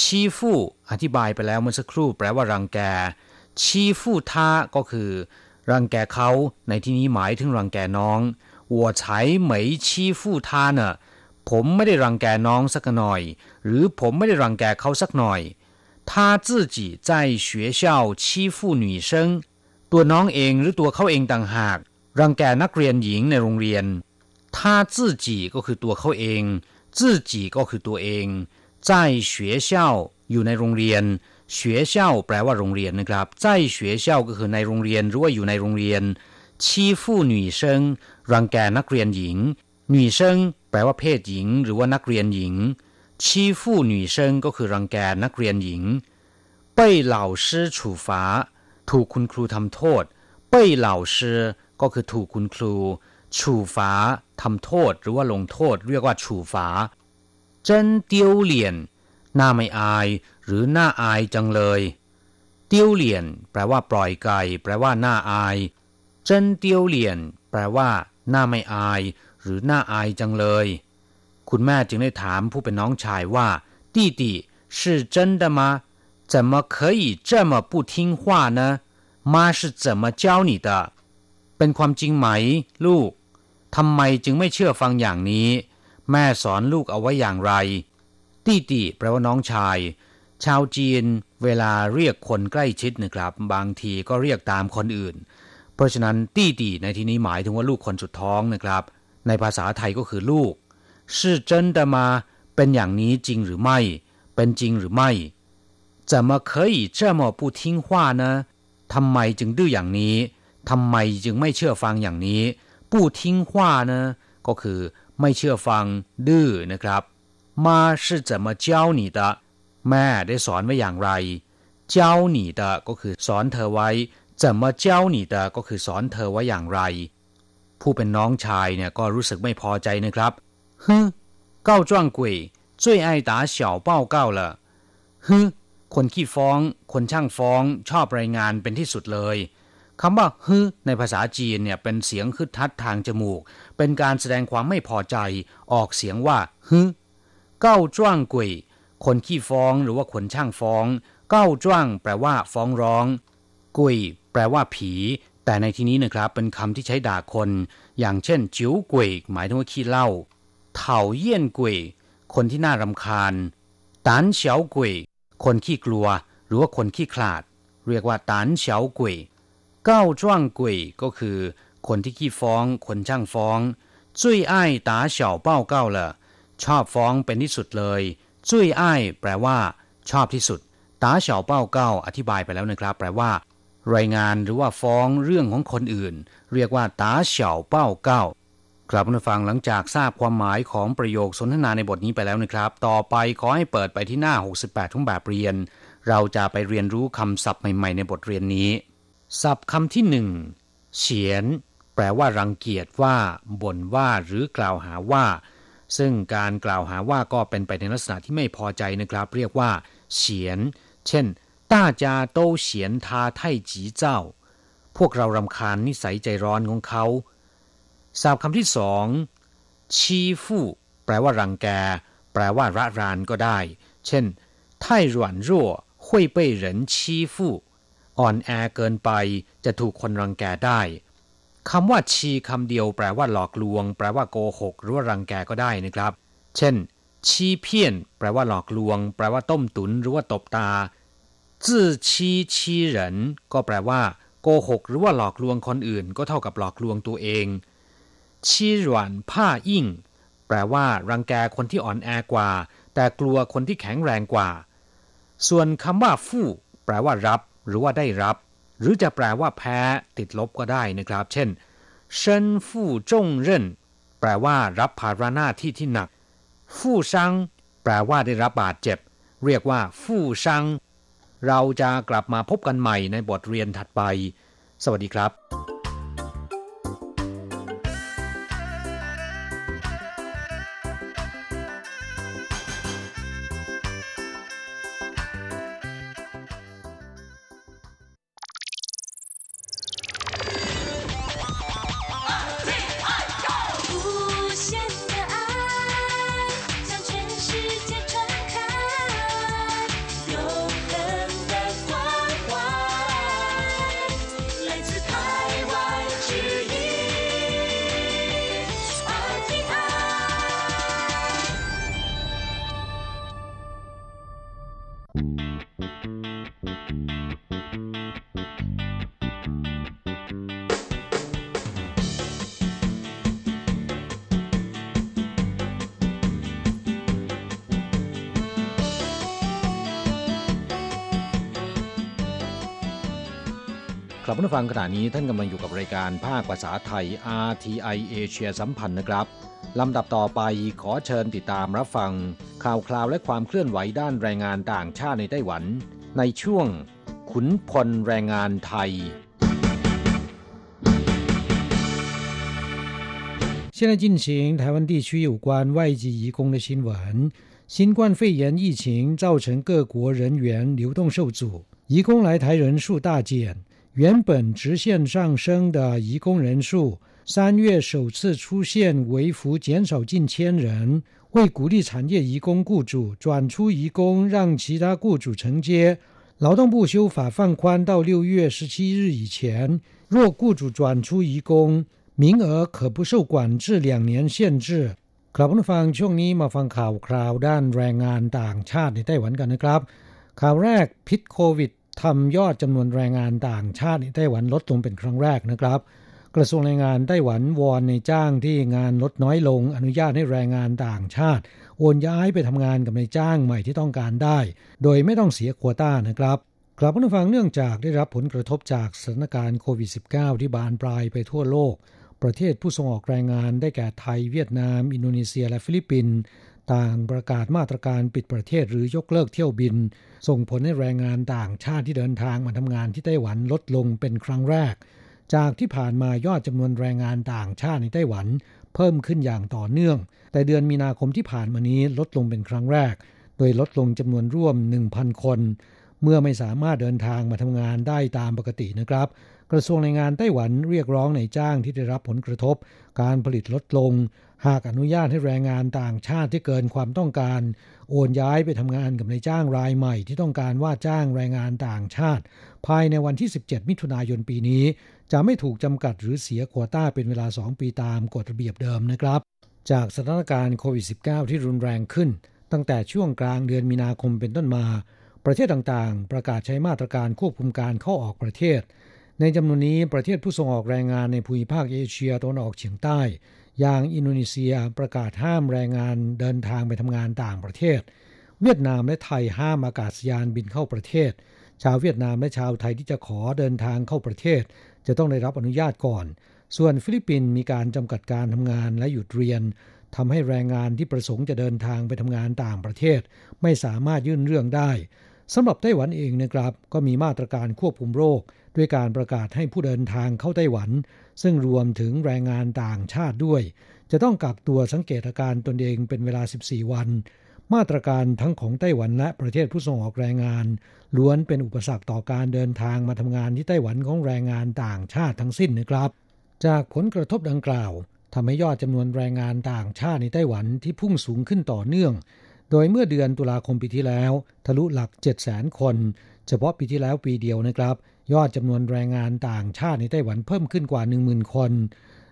ชีฟู่อธิบายไปแล้วเมื่อสักครู่แปลว่ารังแก ชีฟู่ท่าก็คือ รังแกเขาในที่นี้หมายถึงรังแกน้อง 我才没欺负他呢ผมไม่ได้รังแกน้องสักหน่อย หรือผมไม่ได้รังแกเขาสักหน่อย他自己在学校欺负女生ตัวน้องเองหรือตัวเขาเองต่างหาก รังแกนักเรียนหญิงในโรงเรียน他自己ก็คือตัวเขาเอง自己ก็คือตัวเอง在学校อยู่ในโรงเรียน学校แปลว่าโรงเรียนนะครับ在学校ก็คือในโรงเรียนหรือว่าอยู่ในโรงเรียน欺负女生 รังแกนักเรียนหญิงหนุ่ญิงแปลว่าเพศหญิง หรือว่านักเรียนหญิง ชี้ฟู่หนุ่ญิงก็คือรังแกนักเรียนหญิง เป้เหล่าซื่อฉูฝา ถูกคุณครูทำโทษ เป้เหล่าซื่อก็คือถูกคุณครูฉูฝาทำโทษ หรือว่าลงโทษ เรียกว่าฉูฝาเจนเตียวเหลียนหน้าไม่อาย หรือหน้าอายจังเลยเตียวเหลียน แปลว่าปล่อยไก่แปลว่าหน้าอายเจนเตียวเหลียน แปลว่า หน้าไม่อาย หรือหน้าอายจังเลย คุณแม่จึงได้ถามผู้เป็นน้องชายว่า弟弟是真的吗怎么可以这么不听话呢妈是怎么教你的เป็นความจริงไหม ลูกทำไมจึงไม่เชื่อฟังอย่างนี้ แม่สอนลูกเอาไว้อย่างไรตี้ตีแปลว่าน้องชาย ชาวจีนเวลาเรียกคนใกล้ชิดนะครับ บางทีก็เรียกตามคนอื่น เพ ราะฉะนั้นตี้ตีในที่นี้หมายถึงว่าลูกคนสุดท้องนะครับ ในภาษาไทยก็คือลูก是真的吗เป็นอย่างนี้จริงหรือไม่ เป็นจริงหรือไม่怎么可以这么不听话呢ทำไมจึงดื้ออย่างนี้ทำไมจึงไม่เชื่อฟังอย่างนี้不听话呢ก็คือไม่เชื่อฟังดื้อนะครับ妈是怎么教你的แม่ได้สอนไว้อย่างไร教你的ก็คือสอนเธอไว้ จะมาเจ้าหนีตาก็คือสอนเธอว่าอย่างไร ผู้เป็นน้องชายเนี่ยก็รู้สึกไม่พอใจนะครับฮึเก้าจ้างกุยจ้วยไอ้ตาเฉีเป้าเก้าละฮึคนขี้ฟ้อง คนช่างฟ้องชอบรายงานเป็นที่สุดเลยคำว่าฮึในภาษาจีนเนี่ยเป็นเสียงคึดทัดทางจมูก เป็นการแสดงความไม่พอใจ ออกเสียงว่าฮึเก้าจ้วงกุยคนขี้ฟ้องหรือว่าคนช่างฟ้อง เก้าจ้วงแปลว่าฟ้องร้อง กุย แปลว่าผี แต่ในที่นี้นะครับเป็นคำที่ใช้ด่าคน อย่างเช่น จิ๋วกุยหมายถึงว่าขี้เล่าเถาเยี่ยนกุยคนที่น่ารำคาญตานเฉียวกุยคนขี้กลัว หรือว่าคนขี้ขลาด เรียกว่าตานเฉียวกุยเก้าจ้วงกุยก็คือ คนที่ขี้ฟ้อง คนช่างฟ้องจุ้ยไอ้ตาเฉาเป้าเก้าเหรชอบฟ้องเป็นที่สุดเลยจุ้ยไอ้แปลว่า ชอบที่สุดตาเฉาเป้าเก้าอธิบายไปแล้วนะครับ แปลว่า รายงานหรือว่าฟ้องเรื่องของคนอื่น เรียกว่าตาเฉาเป้าเก้าครับผู้ฟังหลังจากทราบความหมายของประโยคสนทนาในบทนี้ไปแล้วนะครับ ต่อไปขอให้เปิดไปที่หน้า 68 ทุงแบบเรียน เราจะไปเรียนรู้คำศัพท์ใหม่ๆ ในบทเรียนนี้ ศัพท์คำที่หนึ่งเฉียน แปลว่ารังเกียจว่าบ่นว่าหรือกล่าวหาว่า ซึ่งการกล่าวหาว่าก็เป็นไปในลักษณะที่ไม่พอใจนะครับ เรียกว่าเฉียน เช่น 大家都嫌他太急躁พวกเรารำคาญนิสัยใจร้อนของเขาสาบคำที่สองชี้ฟู่แปลว่ารังแก แปลว่าระรานก็ได้ เช่น太软弱会被人欺负อ่อนแอเกินไปจะถูกคนรังแกได้คำว่าชีคำเดียวแปลว่าหลอกลวง แปลว่าโกหก หรือว่ารังแกก็ได้นะครับ เช่น ชีเพี้ยน แปลว่าหลอกลวง แปลว่าต้มตุนหรือว่าตบตา จื้อชี้ชี้เหรินก็แปลว่าโกหก หรือว่าหลอกลวงคนอื่น ก็เท่ากับหลอกลวงตัวเอง ชี้หวนผ้าอิ่ง แปลว่า รังแกคนที่อ่อนแอกว่า แต่กลัวคนที่แข็งแรงกว่า ส่วนคำว่าฟู่แปลว่ารับ หรือว่าได้รับ หรือจะแปลว่าแพ้ติดลบก็ได้นะครับ เช่นเชิญฟู่จงเร่นแปลว่า รับภาระหน้าที่ที่หนัก ฟู่ซังแปลว่าได้รับบาดเจ็บ เรียกว่า ฟู่ซัง เราจะกลับมาพบกันใหม่ในบทเรียนถัดไป สวัสดีครับ ลับมาฟังขณะนี้ท่านกำลังอยู่กับรายการภาคภาษาไทย RTI เอเชียสัมพันธ์นะครับลำดับต่อไปขอเชิญติดตามรับฟัง ข่าวคราวและความเคลื่อนไหวด้านแรงงานต่างชาติในไต้หวัน ในช่วง ขุนพลแรงงานไทย现在进行台湾地区有关外籍移工的新闻。新冠肺炎疫情造成各国人员流动受阻，移工来台人数大减。 原本直线上升的移工人数，三月首次出现微幅减少近千人。为鼓励产业移工雇主转出移工，让其他雇主承接，劳动部修法放宽到六月十七日以前，若雇主转出移工，名额可不受管制两年限制。ครับผู้ฟังช่วงนี้มาฟังข่าวคราวด้านแรงงานต่างชาติในไต้หวันกันนะครับ ข่าวแรกพิษโควิด ทำยอดจำนวนแรงงานต่างชาติในไต้หวันลดลงเป็นครั้งแรกนะครับ กระทรวงแรงงานไต้หวันวอนนายจ้างที่งานลดน้อยลง อนุญาตให้แรงงานต่างชาติโอนย้ายไปทำงานกับนายจ้างใหม่ที่ต้องการได้ โดยไม่ต้องเสียโควตานะครับท่านผู้ฟังเนื่องจากได้รับผลกระทบจากสถานการณ์โควิด -19 ที่บานปลายไปทั่วโลก ประเทศผู้ส่งออกแรงงานได้แก่ไทย เวียดนาม อินโดนีเซีย และฟิลิปปินส์ ต่างประกาศมาตรการปิดประเทศหรือยกเลิกเที่ยวบิน ส่งผลให้แรงงานต่างชาติที่เดินทางมาทำงานที่ไต้หวันลดลงเป็นครั้งแรก จากที่ผ่านมายอดจำนวนแรงงานต่างชาติในไต้หวัน เพิ่มขึ้นอย่างต่อเนื่อง แต่เดือนมีนาคมที่ผ่านมานี้ลดลงเป็นครั้งแรก โดยลดลงจำนวนร่วม 1,000 คน เมื่อไม่สามารถเดินทางมาทำงานได้ตามปกตินะครับกระทรวงแรงงานไต้หวันเรียกร้องในจ้างที่ได้รับผลกระทบ การผลิตลดลง หากอนุญาตให้แรงงานต่างชาติที่เกินความต้องการ โอนย้ายไปทำงานกับนายจ้างรายใหม่ที่ต้องการว่าจ้างแรงงานต่างชาติ ภายในวันที่ 17 มิถุนายนปีนี้ จะไม่ถูกจำกัดหรือเสียควต้าเป็นเวลา 2 ปีตามกฎระเบียบเดิมนะครับ จากสถานการณ์โควิด -19 ที่รุนแรงขึ้น ตั้งแต่ช่วงกลางเดือนมีนาคมเป็นต้นมา ประเทศต่างๆ ประกาศใช้มาตรการควบคุมการเข้าออกประเทศ ในจำนวนนี้ประเทศผู้ส่งออกแรงงานในภูมิภาคเอเชียตะวันออกเฉียงใต้ อย่างอินโดนีเซียประกาศห้ามแรงงานเดินทางไปทำงานต่างประเทศ เวียดนามและไทยห้ามอากาศยานบินเข้าประเทศ ชาวเวียดนามและชาวไทยที่จะขอเดินทางเข้าประเทศ จะต้องได้รับอนุญาตก่อน ส่วนฟิลิปปินส์มีการจำกัดการทำงานและหยุดเรียนทำให้แรงงานที่ประสงค์จะเดินทางไปทำงานต่างประเทศ ไม่สามารถยื่นเรื่องได้สำหรับไต้หวันเองนะครับ ก็มีมาตรการควบคุมโรค ด้วยการประกาศให้ผู้เดินทางเข้าไต้หวัน ซึ่งรวมถึงแรงงานต่างชาติด้วย จะต้องกักตัวสังเกตอาการตนเองเป็นเวลา 14 วัน มาตรการทั้งของไต้หวันและประเทศผู้ส่งออกแรงงาน ล้วนเป็นอุปสรรคต่อการเดินทางมาทำงานที่ไต้หวันของแรงงานต่างชาติทั้งสิ้นนะครับ จากผลกระทบดังกล่าวทำให้ยอดจำนวนแรงงานต่างชาติในไต้หวันที่พุ่งสูงขึ้นต่อเนื่อง โดยเมื่อเดือนตุลาคมปีที่แล้ว ทะลุหลัก 700,000 คน เฉพาะปีที่แล้วปีเดียวนะครับ ยอดจำนวนแรงงานต่างชาติในไต้หวันเพิ่มขึ้นกว่า 10,000 คน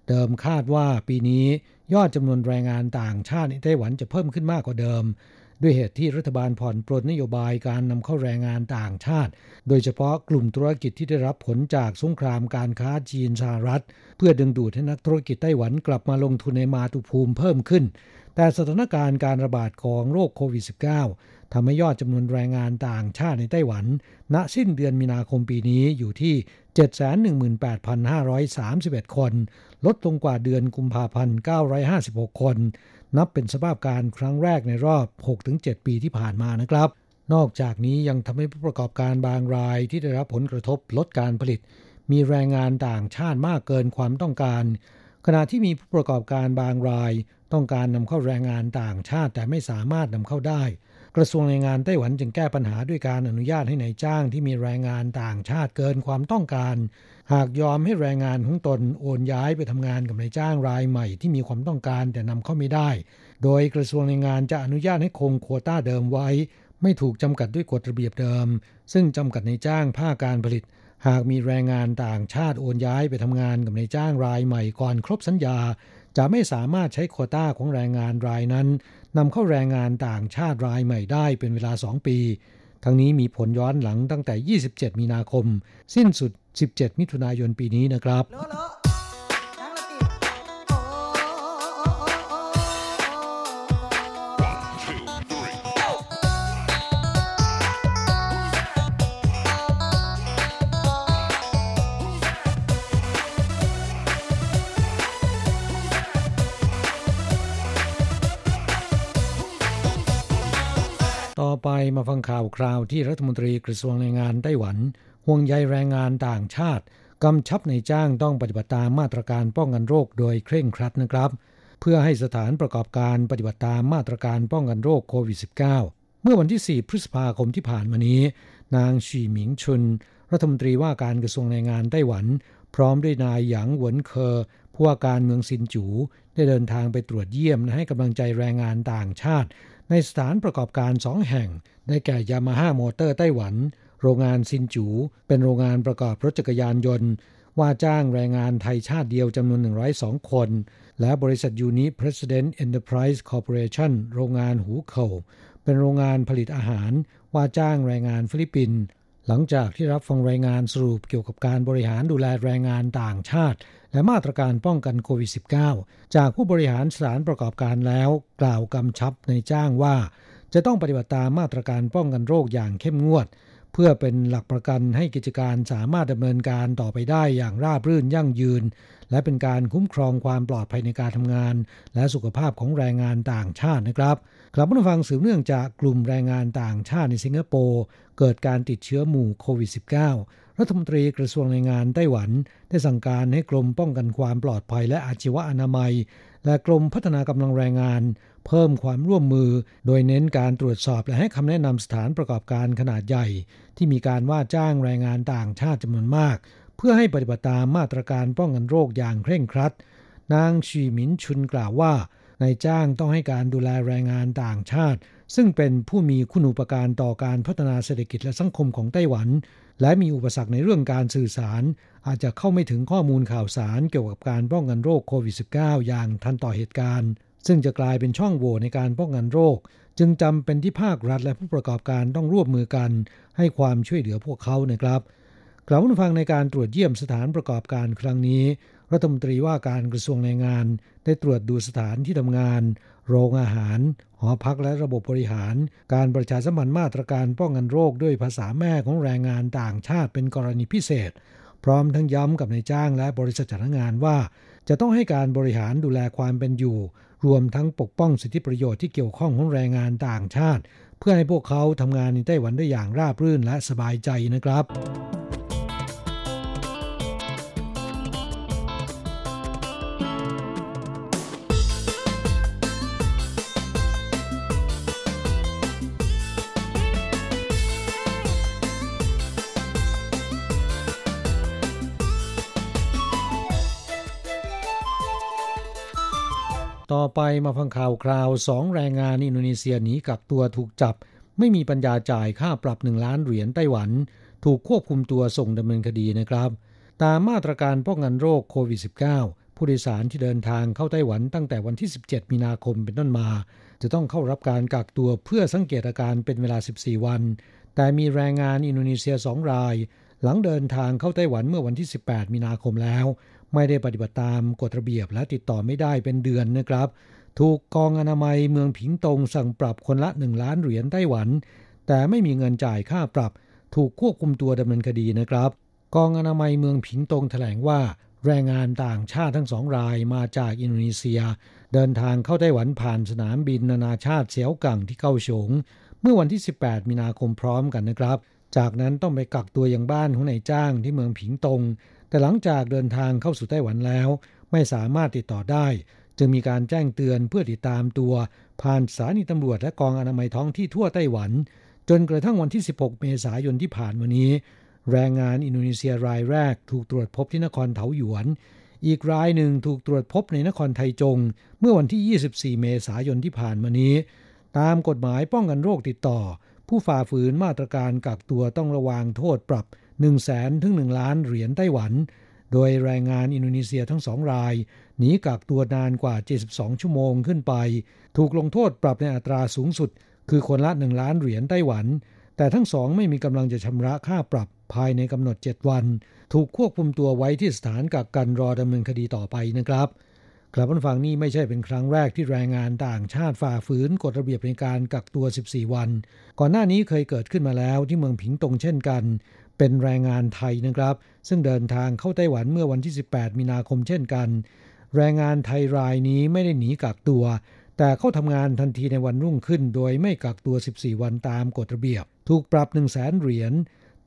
เดิมคาดว่าปีนี้ยอดจำนวนแรงงานต่างชาติในไต้หวันจะเพิ่มขึ้นมากกว่าเดิม ด้วยเหตุที่รัฐบาลผ่อนปลนนโยบายการนำเข้าแรงงานต่างชาติ โดยเฉพาะกลุ่มธุรกิจที่ได้รับผลจากสงครามการค้าจีนสหรัฐ เพื่อดึงดูดให้นักธุรกิจไต้หวันกลับมาลงทุนในมาตุภูมิเพิ่มขึ้น แต่สถานการณ์การระบาดของโรคโควิด -19 ทำให้ยอดจำนวนแรงงานต่างชาติในไต้หวัน ณสิ้นเดือนมีนาคมปีนี้อยู่ที่ 718,531 คน ลดลงกว่าเดือนกุมภาพันธ์ 956 คน นับเป็นสภาพการครั้งแรกในรอบ 6-7 ปีที่ผ่านมานะครับ นอกจากนี้ยังทำให้ผู้ประกอบการบางรายที่ได้รับผลกระทบลดการผลิต มีแรงงานต่างชาติมากเกินความต้องการขณะที่มีผู้ประกอบการบางราย ต้องการนำเข้าแรงงานต่างชาติแต่ไม่สามารถนำเข้าได้ กระทรวงแรงงานไต้หวันจึงแก้ปัญหาด้วยการอนุญาตให้ในายจ้างที่มีแรงงานต่างชาติเกินความต้องการ หากยอมให้แรงงานของตนโอนย้ายไปทำงานกับนายจ้างรายใหม่ที่มีความต้องการแต่นำเข้าไม่ได้ โดยกระทรวงแรงงานจะอนุญาตให้คงโควต้าเดิมไว้ ไม่ถูกจำกัดด้วยกฎระเบียบเดิม ซึ่งจำกัดในจ้างภาคการผลิต หากมีแรงงานต่างชาติโอนย้ายไปทำงานกับนายจ้างรายใหม่ก่อนครบสัญญา จะไม่สามารถใช้โควต้าของแรงงานรายนั้น นำเข้าแรงงานต่างชาติรายใหม่ได้เป็นเวลา 2 ปี ทั้งนี้มีผลย้อนหลังตั้งแต่ 27 มีนาคม สิ้นสุด 17 มิถุนายนปีนี้นะครับ มาฟังข่าวคราวที่รัฐมนตรีกระทรวงแรงงานไต้หวัน ห่วงใยแรงงานต่างชาติ กำชับในจ้างต้องปฏิบัติตามมาตรการป้องกันโรคโดยเคร่งครัดนะครับ เพื่อให้สถานประกอบการปฏิบัติตามมาตรการป้องกันโรคโควิด -19 เมื่อวันที่ 4 พฤษภาคมที่ผ่านมานี้ นางฉีหมิงชุน รัฐมนตรีว่าการกระทรวงแรงงานไต้หวัน พร้อมด้วยนายหยางหวนเคอผู้ว่าการเมืองซินจู ได้เดินทางไปตรวจเยี่ยมและให้กำลังใจแรงงานต่างชาติในสถานประกอบการสองแห่ง ได้แก่ยามาฮ่ามอเตอร์ไต้หวัน โรงงานซินจู เป็นโรงงานประกอบรถจักรยานยนต์ ว่าจ้างแรงงานไทยชาติเดียวจำนวน 102 คน และบริษัทยูนิ President Enterprise Corporation โรงงานหูเข่าเป็นโรงงานผลิตอาหาร ว่าจ้างแรงงานฟิลิปปินส์หลังจากที่รับฟังรายงานสรุปเกี่ยวกับการบริหารดูแลแรงงานต่างชาติ และมาตรการป้องกันโควิด -19 จากผู้บริหารสถานประกอบการแล้ว กล่าวกำชับในจ้างว่า จะต้องปฏิบัติตามมาตรการป้องกันโรคอย่างเข้มงวด เพื่อเป็นหลักประกันให้กิจการสามารถดำเนินการต่อไปได้อย่างราบรื่นยั่งยืน และเป็นการคุ้มครองความปลอดภัยในการทำงาน และสุขภาพของแรงงานต่างชาตินะครับกลับมาฟังสืบเนื่องจากกลุ่มแรงงานต่างชาติในสิงคโปร์เกิดการติดเชื้อหมู่โควิด -19 รัฐมนตรีกระทรวงแรงงานไต้หวัน ได้สั่งการให้กรมป้องกันความปลอดภัยและอาชีวะอนามัย และกรมพัฒนากำลังแรงงาน เพิ่มความร่วมมือ โดยเน้นการตรวจสอบและให้คำแนะนำสถานประกอบการขนาดใหญ่ ที่มีการว่าจ้างแรงงานต่างชาติจำนวนมาก เพื่อให้ปฏิบัติตามมาตรการป้องกันโรคอย่างเคร่งครัด นางชีหมินชุนกล่าวว่านายจ้างต้องให้การดูแลแรงงานต่างชาติ ซึ่งเป็นผู้มีคุณูปการต่อการพัฒนาเศรษฐกิจและสังคมของไต้หวัน และมีอุปสรรคในเรื่องการสื่อสาร อาจจะเข้าไม่ถึงข้อมูลข่าวสารเกี่ยวกับการป้องกันโรคโควิด -19 อย่างทันต่อเหตุการณ์ ซึ่งจะกลายเป็นช่องโหว่ในการป้องกันโรค จึงจำเป็นที่ภาครัฐและผู้ประกอบการต้องร่วมมือกันให้ความช่วยเหลือพวกเขานะครับกล่าวฟังในการตรวจเยี่ยมสถานประกอบการครั้งนี้ รัฐมนตรีว่าการกระทรวงแรงงาน ได้ตรวจดูสถานที่ทำงาน โรงอาหาร หอพักและระบบบริหาร การประชาสัมพันธ์มาตรการป้องกันโรคด้วยภาษาแม่ของแรงงานต่างชาติเป็นกรณีพิเศษ พร้อมทั้งย้ำกับนายจ้างและบริษัทจ้างงานว่า จะต้องให้การบริหารดูแลความเป็นอยู่ รวมทั้งปกป้องสิทธิประโยชน์ที่เกี่ยวข้องของแรงงานต่างชาติ เพื่อให้พวกเขาทำงานในไต้หวันได้อย่างราบรื่นและสบายใจนะครับ ต่อไปมาฟังข่าวคราวสองแรงงานอินโดนีเซียหนีกักตัวถูกจับ ไม่มีปัญญาจ่ายค่าปรับหนึ่งล้านเหรียญไต้หวัน ถูกควบคุมตัวส่งดำเนินคดีนะครับ ตามมาตรการป้องกันโรคโควิด -19 ผู้โดยสารที่เดินทางเข้าไต้หวันตั้งแต่วันที่ 17 มีนาคมเป็นต้นมา จะต้องเข้ารับการกักตัวเพื่อสังเกตอาการเป็นเวลา 14 วัน แต่มีแรงงานอินโดนีเซียสองราย หลังเดินทางเข้าไต้หวันเมื่อวันที่ 18 มีนาคมแล้ว ไม่ได้ปฏิบัติตามกฎระเบียบและติดต่อไม่ได้เป็นเดือนนะครับ ถูกกองอนามัยเมืองผิงตงสั่งปรับคนละ 1 ล้านเหรียญไต้หวัน แต่ไม่มีเงินจ่ายค่าปรับ ถูกควบคุมตัวดำเนินคดีนะครับ กองอนามัยเมืองผิงตงแถลงว่า แรงงานต่างชาติทั้งสองรายมาจากอินโดนีเซีย เดินทางเข้าไต้หวันผ่านสนามบินนานาชาติเสียวกังที่เก้าฉงเมื่อวันที่ 18 มีนาคมพร้อมกันนะครับ จากนั้นต้องไปกักตัวยังบ้านของนายจ้างที่เมืองผิงตง แต่หลังจากเดินทางเข้าสู่ไต้หวันแล้ว ไม่สามารถติดต่อได้ จึงมีการแจ้งเตือนเพื่อติดตามตัว ผ่านสถานีตำรวจและกองอนามัยท้องที่ทั่วไต้หวัน จนกระทั่งวันที่ 16 เมษายนที่ผ่านมานี้ แรงงานอินโดนีเซียรายแรกถูกตรวจพบที่นครเถาหยวน อีกรายหนึ่งถูกตรวจพบในนครไทจง เมื่อวันที่ 24 เมษายนที่ผ่านมานี้ ตามกฎหมายป้องกันโรคติดต่อ ผู้ฝ่าฝืนมาตรการกักตัวต้องระวางโทษปรับ 1แสนถึง 1 ล้านเหรียญไต้หวัน โดยแรงงานอินโดนีเซียทั้งสองราย หนีกักตัวนานกว่า 72 ชั่วโมงขึ้นไป ถูกลงโทษปรับในอัตราสูงสุด คือคนละ 1 ล้านเหรียญไต้หวัน แต่ทั้งสองไม่มีกำลังจะชำระค่าปรับภายในกำหนด 7 วัน ถูกควบคุมตัวไว้ที่สถานกักกันรอดำเนินคดีต่อไปนะครับกลับมาฟังนี่ไม่ใช่เป็นครั้งแรกที่แรงงานต่างชาติฝ่าฝืนกฎระเบียบในการกักตัว 14 วัน ก่อนหน้านี้เคยเกิดขึ้นมาแล้วที่เมืองผิงตงเช่นกัน เป็นแรงงานไทยนะครับ ซึ่งเดินทางเข้าไต้หวันเมื่อวันที่ 18 มีนาคมเช่นกัน แรงงานไทยรายนี้ไม่ได้หนีกักตัว แต่เข้าทำงานทันทีในวันรุ่งขึ้น โดยไม่กักตัว 14 วันตามกฎระเบียบ ถูกปรับ 1 0 0 0 0แสนเหรียญ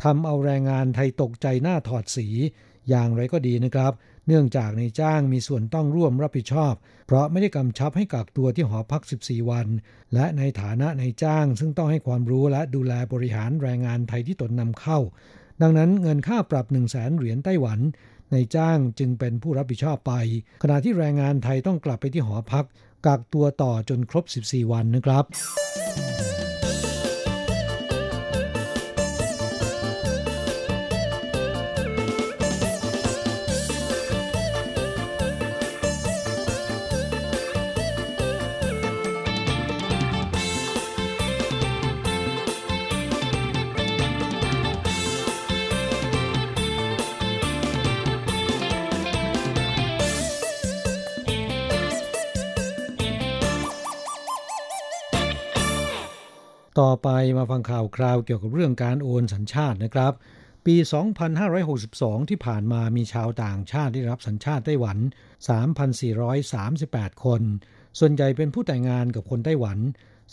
ทำเอาแรงงานไทยตกใจหน้าถอดสี อย่างไรก็ดีนะครับ เนื่องจากในจ้างมีส่วนต้องร่วมรับผิดชอบ เพราะไม่ได้กำชับให้กักตัวที่หอพัก 14 วัน และในฐานะในจ้างซึ่งต้องให้ความรู้และดูแลบริหารแรงงานไทยที่ตนนำเข้า ดังนั้นเงินค่าปรับ 1 0 0 0 0แสนเหรียญไต้หวันในจ้างจึงเป็นผู้รับผิดชอบไป ขณะที่แรงงานไทยต้องกลับไปที่หอพักกักตัวต่อจนครบ 14 วันนะครับ ไปมาฟังข่าวคราวเกี่ยวกับเรื่องการโอนสัญชาตินะครับ ปี 2562 ที่ผ่านมามีชาวต่างชาติได้รับสัญชาติไต้หวัน 3,438 คน ส่วนใหญ่เป็นผู้แต่งงานกับคนไต้หวัน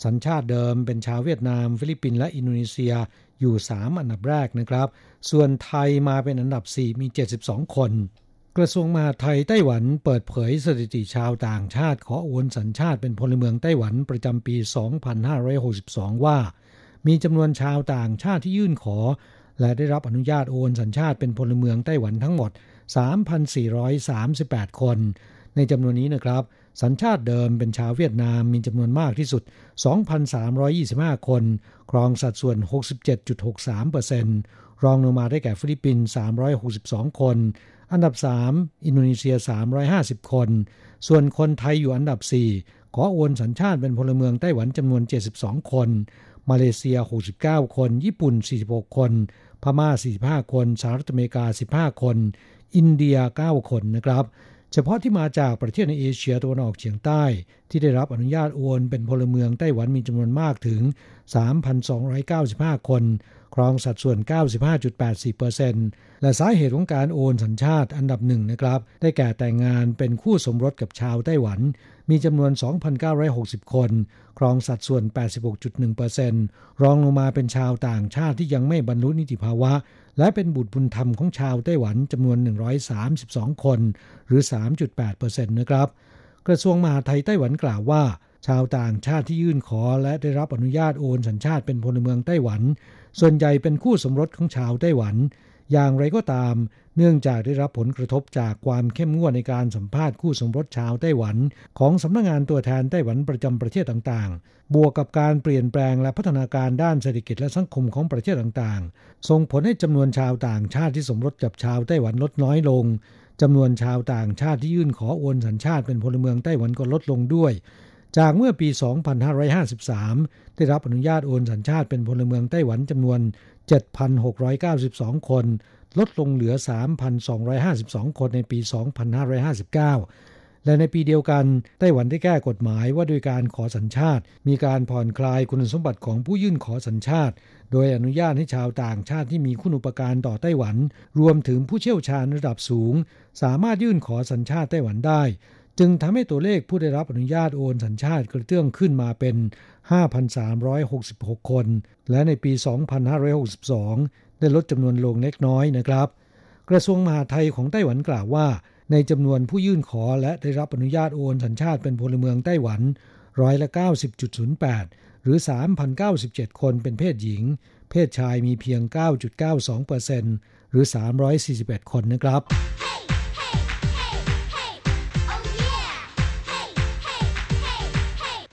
สัญชาติเดิมเป็นชาวเวียดนาม ฟิลิปปินส์และอินโดนีเซียอยู่ 3 อันดับแรกนะครับ ส่วนไทยมาเป็นอันดับ 4 มี 72 คน กระทรวงมหาดไทยไต้หวันเปิดเผยสถิติชาวต่างชาติขอโอนสัญชาติเป็นพลเมืองไต้หวันประจำปี 2562 ว่า มีจำนวนชาวต่างชาติที่ยื่นขอ และได้รับอนุญาตโอนสัญชาติเป็นพลเมืองไต้หวันทั้งหมด 3,438 คน ในจำนวนนี้นะครับ สัญชาติเดิมเป็นชาวเวียดนามมีจำนวนมากที่สุด 2,325 คน ครองสัดส่วน 67.63%รองลงมาได้แก่ฟิลิปปินส์362 คน อันดับ 3 อินโดนีเซีย 350 คน ส่วนคนไทยอยู่อันดับ 4 ขอโอนสัญชาติเป็นพลเมืองไต้หวันจำนวน 72 คน มาเลเซีย 69 คน ญี่ปุ่น 46 คน พม่า 45 คน สหรัฐอเมริกา 15 คน อินเดีย 9 คนนะครับ เฉพาะที่มาจากประเทศในเอเชียตะวันออกเฉียงใต้ ที่ได้รับอนุญาตโอนเป็นพลเมืองไต้หวันมีจำนวนมากถึง 3,295 คน ครองสัดส่วน 95.84%และสาเหตุของการโอนสัญชาติอันดับหนึ่งนะครับ ได้แก่แต่งงานเป็นคู่สมรสกับชาวไต้หวัน มีจำนวน 2,960 คน ครองสัดส่วน 86.1%รองลงมาเป็นชาวต่างชาติที่ยังไม่บรรลุนิติภาวะ และเป็นบุตรบุญธรรมของชาวไต้หวันจำนวน 132 คน หรือ 3.8%นะครับ กระทรวงมหาดไทยไต้หวันกล่าวว่า ชาวต่างชาติที่ยื่นขอและได้รับอนุญาตโอนสัญชาติเป็นพลเมืองไต้หวัน ส่วนใหญ่เป็นคู่สมรสของชาวไต้หวัน อย่างไรก็ตาม เนื่องจากได้รับผลกระทบจากความเข้มงวดในการสัมภาษณ์คู่สมรสชาวไต้หวัน ของสำนักงงานตัวแทนไต้หวันประจำประเทศต่างๆ บวกกับการเปลี่ยนแปลงและพัฒนาการด้านเศรษฐกิจและสังคมของประเทศต่างๆ ส่งผลให้จำนวนชาวต่างชาติที่สมรสกับชาวไต้หวันลดน้อยลงจำนวนชาวต่างชาติที่ยื่นขอโอนสัญชาติเป็นพลเมืองไต้หวันก็ลดลงด้วย จากเมื่อปี 2553 ได้รับอนุญาตโอนสัญชาติเป็นพลเมืองไต้หวันจำนวน 7,692 คน ลดลงเหลือ 3,252 คนในปี 2559 และในปีเดียวกันไต้หวันได้แก้กฎหมายว่าโดยการขอสัญชาติ มีการผ่อนคลายคุณสมบัติของผู้ยื่นขอสัญชาติ โดยอนุญาตให้ชาวต่างชาติที่มีคุณุปการต่อไต้หวัน รวมถึงผู้เชี่ยวชาญระดับสูง สามารถยื่นขอสัญชาติไต้หวันได้ จึงทำให้ตัวเลขผู้ได้รับอนุญาตโอนสัญชาติกระเตื้องขึ้นมาเป็น 5,366 คน และในปี 2562 ได้ลดจำนวนลงเล็กน้อยนะครับ กระทรวงมหาดไทยของไต้หวันกล่าวว่า ในจำนวนผู้ยื่นขอและได้รับอนุญาตโอนสัญชาติเป็นพลเมืองไต้หวันร้อยละ90.08 หรือ 3,097 คนเป็นเพศหญิง เพศชายมีเพียง 9.92%หรือ 341 คนนะครับ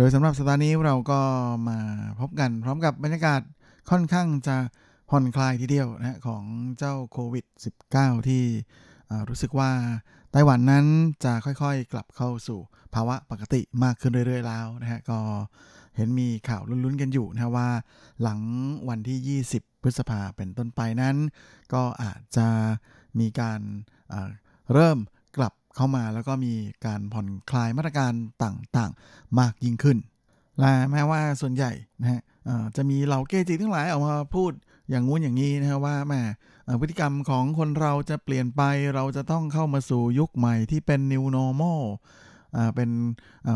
โดยสำหรับสัปดาห์นี้เราก็มาพบกันพร้อมกับบรรยากาศค่อนข้างจะผ่อนคลายทีเดียวนะของเจ้าโควิด -19 ที่รู้สึกว่าไต้หวันนั้นจะค่อยๆ กลับเข้าสู่ภาวะปกติมากขึ้นเรื่อยๆแล้วนะฮะก็เห็นมีข่าวลุ้นๆกันอยู่นะว่าหลังวันที่ 20 พฤษภาเป็นต้นไปนั้น ก็อาจจะมีการเริ่มกลับ เข้ามา แล้วก็มีการผ่อนคลายมาตรการต่างๆ มากยิ่งขึ้น และแม้ว่าส่วนใหญ่นะฮะจะมีเหล่าเกจิทั้งหลายออกมาพูดอย่างงู้นอย่างนี้นะว่าแม่พฤติกรรมของคนเราจะเปลี่ยนไปเราจะต้องเข้ามาสู่ยุคใหม่ที่เป็น new normal เป็น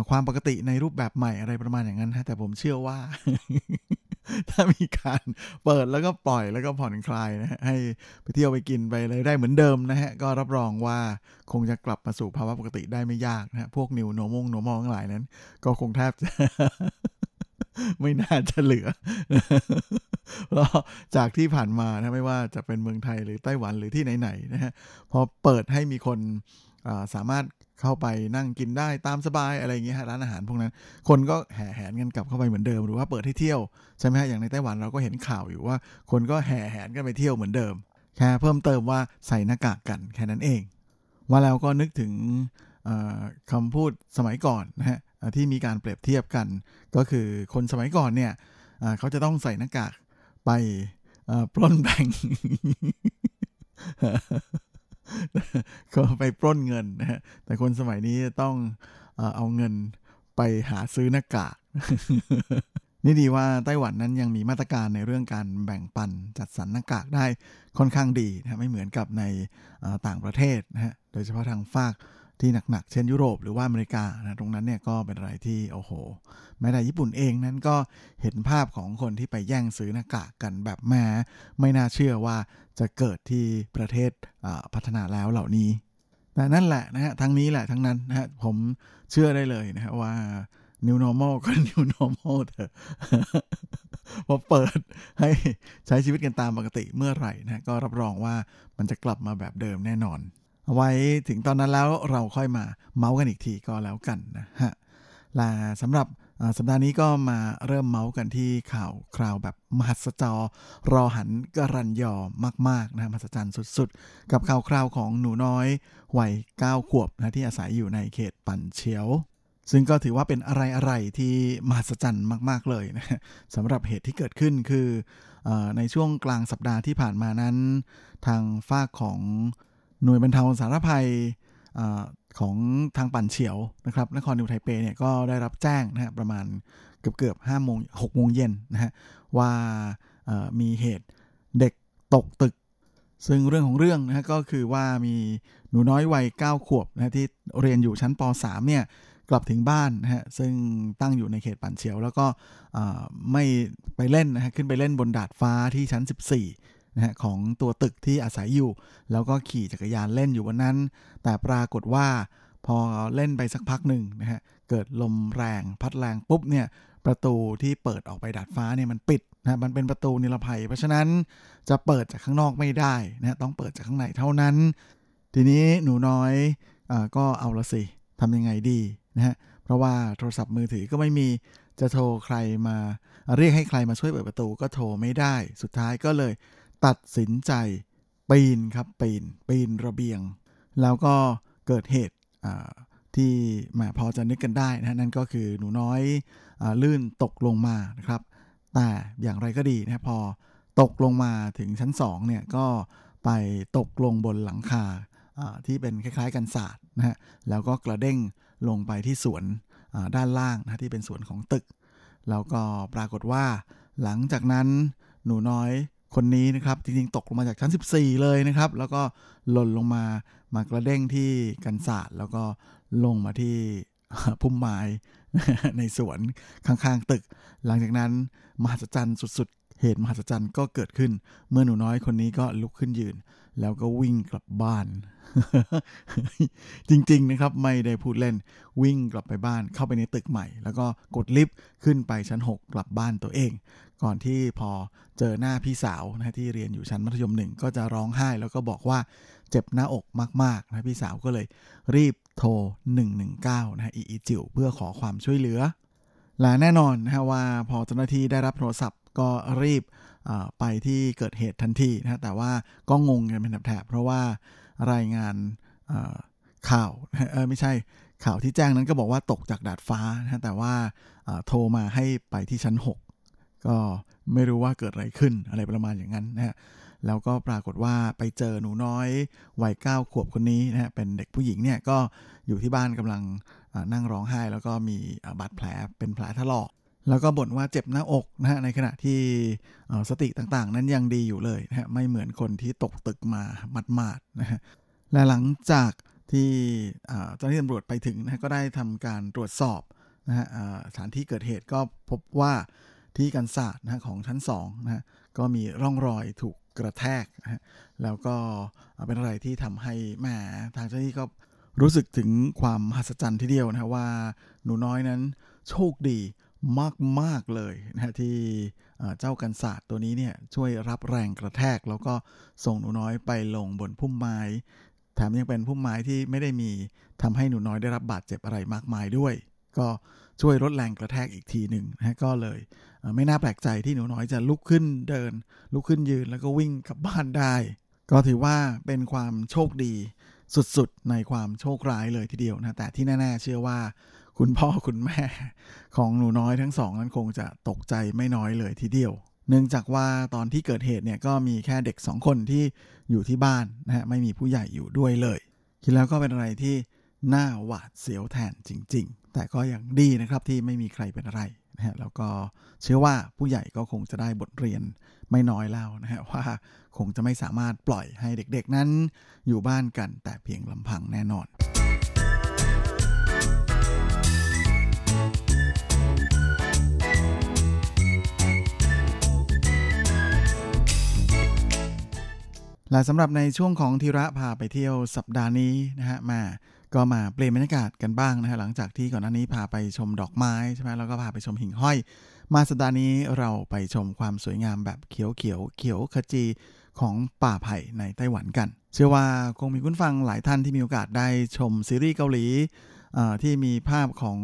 ความปกติในรูปแบบใหม่อะไรประมาณอย่างนั้นฮะแต่ผมเชื่อว่า ถ้ามีการเปิดแล้วก็ปล่อยแล้วก็ผ่อนคลายนะฮะให้ไปเที่ยวไปกินไปเลยได้เหมือนเดิมนะฮะ ก็รับรองว่าคงจะกลับมาสู่ภาวะปกติได้ไม่ยากนะฮะ พวกนิวโนมงโนมองทั้งหลายนั้น ก็คงแทบจะไม่น่าจะเหลือเพราะจากที่ผ่านมานะไม่ว่าจะเป็นเมืองไทยหรือไต้หวันหรือที่ไหนๆนะฮะพอเปิดให้มีคนสามารถ เข้าไปนั่งกินได้ตามสบายอะไรอย่างเงี้ยร้านอาหารพวกนั้น คนก็แห่แหนกันกลับเข้าไปเหมือนเดิมหรือว่าเปิดให้เที่ยวใช่ไหมฮะอย่างในไต้หวันเราก็เห็นข่าวอยู่ว่า คนก็แห่แหนกันไปเที่ยวเหมือนเดิม แค่เพิ่มเติมว่าใส่หน้ากากกันแค่นั้นเองว่าแล้วก็นึกถึงคำพูดสมัยก่อนนะฮะที่มีการเปรียบเทียบกัน ก็คือคนสมัยก่อนเนี่ยเขาจะต้องใส่หน้ากากไปปล้นแบงค์ ก็ไปปล้นเงินนะฮะแต่คนสมัยนี้ต้องเอาเงินไปหาซื้อหน้ากากนี่ดีว่าไต้หวันนั้นยังมีมาตรการในเรื่องการแบ่งปันจัดสรรหน้ากากได้ค่อนข้างดีนะไม่เหมือนกับในต่างประเทศนะฮะโดยเฉพาะทางฝาก ที่หนักๆ เช่นยุโรปหรือว่าอเมริกานะตรงนั้นเนี่ยก็เป็นอะไรที่โอ้โห แม้แต่ญี่ปุ่นเองนั้นก็เห็นภาพของคนที่ไปแย่งซื้อหน้ากากกันแบบแม้ไม่น่าเชื่อว่าจะเกิดที่ประเทศพัฒนาแล้วเหล่านี้แต่นั่นแหละนะฮะทั้งนี้แหละทั้งนั้นนะฮะผมเชื่อได้เลยนะฮะว่า new normal ก็ new normal เถอะพอเปิดให้ใช้ชีวิตกันตามปกติเมื่อไหร่นะก็รับรองว่ามันจะกลับมาแบบเดิมแน่นอน ไว้ถึงตอนนั้นแล้วเราค่อยมาเมาส์กันอีกทีก็แล้วกันนะฮะและสำหรับสัปดาห์นี้ก็มาเริ่มเมาส์กันที่ข่าวคราวแบบมหัศจรรอหันกรันยอมากๆนะมหัศจรรย์สุดๆ กับข่าวคราวของหนูน้อยวัย9ขวบนะที่อาศัยอยู่ในเขตปันเชียว ซึ่งก็ถือว่าเป็นอะไรๆที่มหัศจรรย์มากๆเลยนะสำหรับเหตุที่เกิดขึ้นคืออในช่วงกลางสัปดาห์ที่ผ่านมานั้น ทางฝ้าของ หน่วยบรรเทาสาธารณภัยอของทางปั่นเฉียวนะครับนครนิวไทเปเนี่ยก็ได้รับแจ้งนะฮะประมาณเกือบเกือบห้าโมงหกโมงเย็นนะฮะว่ามีเหตุเด็กตกตึก ซึ่งเรื่องของเรื่องนะฮะก็คือว่ามีหนูน้อยวัย 9 ขวบนะที่เรียนอยู่ชั้นป .3 เนี่ยกลับถึงบ้านนะฮะซึ่งตั้งอยู่ในเขตปั่นเฉียว แล้วก็ไม่ไปเล่นนะฮะขึ้นไปเล่นบนดาดฟ้าที่ชั้น 14 นะฮะของตัวตึกที่อาศัยอยู่ แล้วก็ขี่จักรยานเล่นอยู่วันนั้น แต่ปรากฏว่าพอเล่นไปสักพักหนึ่งนะฮะเกิดลมแรงพัดแรงปุ๊บเนี่ยประตูที่เปิดออกไปดาดฟ้าเนี่ยมันปิดนะมันเป็นประตูนิรภัย เพราะฉะนั้นจะเปิดจากข้างนอกไม่ได้นะต้องเปิดจากข้างในเท่านั้น ทีนี้หนูน้อยอก็เอาละสิทำยังไงดีนะฮะเพราะว่าโทรศัพท์มือถือก็ไม่มีจะโทรใครมา เรียกให้ใครมาช่วยเปิดประตูก็โทรไม่ได้ สุดท้ายก็เลย ตัดสินใจปีนครับปีนปีนระเบียง แล้วก็เกิดเหตุที่มพอจะนึกกันได้นะนั่นก็คือหนูน้อยอลื่นตกลงมานะครับ แต่อย่างไรก็ดีนะพอตกลงมาถึงชั้น2เนี่ยก็ไปตกลงบนหลังคาที่เป็นคล้ายๆกันศาสตร์นะฮะแล้วก็กระเด้งลงไปที่สวนด้านล่างนะที่เป็นสวนของตึก แล้วก็ปรากฏว่า หลังจากนั้นหนูน้อย คนนี้นะครับ จริงๆ ตกลงมาจากชั้น 14 เลยนะครับ แล้วก็หล่นลงมามากระเด้งที่กันศาสตร์แล้วก็ลงมาที่พุ่มไม้ในสวนข้างๆตึก หลังจากนั้นมหัศจรรย์สุดๆ เหตุมหัศจรรย์ก็เกิดขึ้น เมื่อหนูน้อยคนนี้ก็ลุกขึ้นยืน แล้วก็วิ่งกลับบ้าน จริงๆนะครับไม่ได้พูดเล่นวิ่งกลับไปบ้านเข้าไปในตึกใหม่ แล้วก็กดลิฟต์ขึ้นไปชั้น 6 กลับบ้านตัวเอง ก่อนที่พอเจอหน้าพี่สาวนะที่เรียนอยู่ชั้นมัธยมหนึ่งก็จะร้องไห้ แล้วก็บอกว่าเจ็บหน้าอกมากๆนะพี่สาวก็เลยรีบโทร 119นะอีอีจิ๋วเพื่อขอความช่วยเหลือและแน่นอนนะว่าพอเจ้าหน้าที่ได้รับโทรศัพท์ก็รีบ ไปที่เกิดเหตุทันทีนะแต่ว่าก็งงกันเป็นแถบเพราะว่ารายงานข่าวเออไม่ใช่ข่าวที่แจ้งนั้นก็บอกว่าตกจากดาดฟ้านะแต่ว่าโทรมาให้ไปที่ชั้น 6 ก็ไม่รู้ว่าเกิดอะไรขึ้นอะไรประมาณอย่างนั้นนะฮะแล้วก็ปรากฏว่าไปเจอหนูน้อยวัยเก้าขวบคนนี้นะฮะเป็นเด็กผู้หญิงเนี่ยก็อยู่ที่บ้านกำลังนั่งร้องไห้ แล้วก็มีบาดแผลเป็นแผลถลอก แล้วก็บ่นว่าเจ็บหน้าอกนะฮะในขณะที่สติต่างๆ นั้นยังดีอยู่เลยนะฮะไม่เหมือนคนที่ตกตึกมาหมาดๆนะฮะและหลังจากที่เจ้าหน้าที่ตำรวจไปถึงนะก็ได้ทำการตรวจสอบนะฮะสถานที่เกิดเหตุก็พบว่าที่กันศาสตร์นะของชั้น2นะฮะก็มีร่องรอยถูกกระแทกนะฮะแล้วก็เป็นอะไรที่ทำให้แหมทางเจ้าหน้าที่ก็รู้สึกถึงความมหัศจรรย์ทีเดียวนะว่าหนูน้อยนั้นโชคดี มาก ๆ เลยนะที่เจ้ากันศาสตร์ตัวนี้เนี่ยช่วยรับแรงกระแทก แล้วก็ส่งหนูน้อยไปลงบนพุ่มไม้แถมยังเป็นพุ่มไม้ที่ไม่ได้มีทำให้หนูน้อยได้รับบาดเจ็บอะไรมากมายด้วย ก็ช่วยลดแรงกระแทกอีกทีหนึ่งนะก็เลยไม่น่าแปลกใจที่หนูน้อยจะลุกขึ้นเดิน ลุกขึ้นยืนแล้วก็วิ่งกลับบ้านได้ ก็ถือว่าเป็นความโชคดีสุดๆ ในความโชคร้ายเลยทีเดียวนะแต่ที่แน่ๆ เชื่อว่า คุณพ่อคุณแม่ของหนูน้อยทั้งสองนั้นคงจะตกใจไม่น้อยเลยทีเดียว เนื่องจากว่าตอนที่เกิดเหตุเนี่ยก็มีแค่เด็กสองคนที่อยู่ที่บ้านนะฮะไม่มีผู้ใหญ่อยู่ด้วยเลย คิดแล้วก็เป็นอะไรที่น่าหวาดเสียวแทนจริง ๆ แต่ก็ยังดีนะครับที่ไม่มีใครเป็นอะไรนะฮะแล้วก็เชื่อว่าผู้ใหญ่ก็คงจะได้บทเรียนไม่น้อยแล้วนะฮะว่าคงจะไม่สามารถปล่อยให้เด็กๆนั้นอยู่บ้านกันแต่เพียงลำพังแน่นอน และสำหรับในช่วงของธีระพาไปเที่ยวสัปดาห์นี้นะฮะมาก็มาเปลี่ยนบรรยากาศกันบ้างนะฮะหลังจากที่ก่อนหน้านี้พาไปชมดอกไม้ใช่ไหมแล้วก็พาไปชมหิ่งห้อย มาสัปดาห์นี้เราไปชมความสวยงามแบบเขียวเขียวเขียวขจีของป่าไผ่ในไต้หวันกัน เชื่อว่าคงมีคุณฟังหลายท่านที่มีโอกาสได้ชมซีรีส์เกาหลีที่มีภาพของ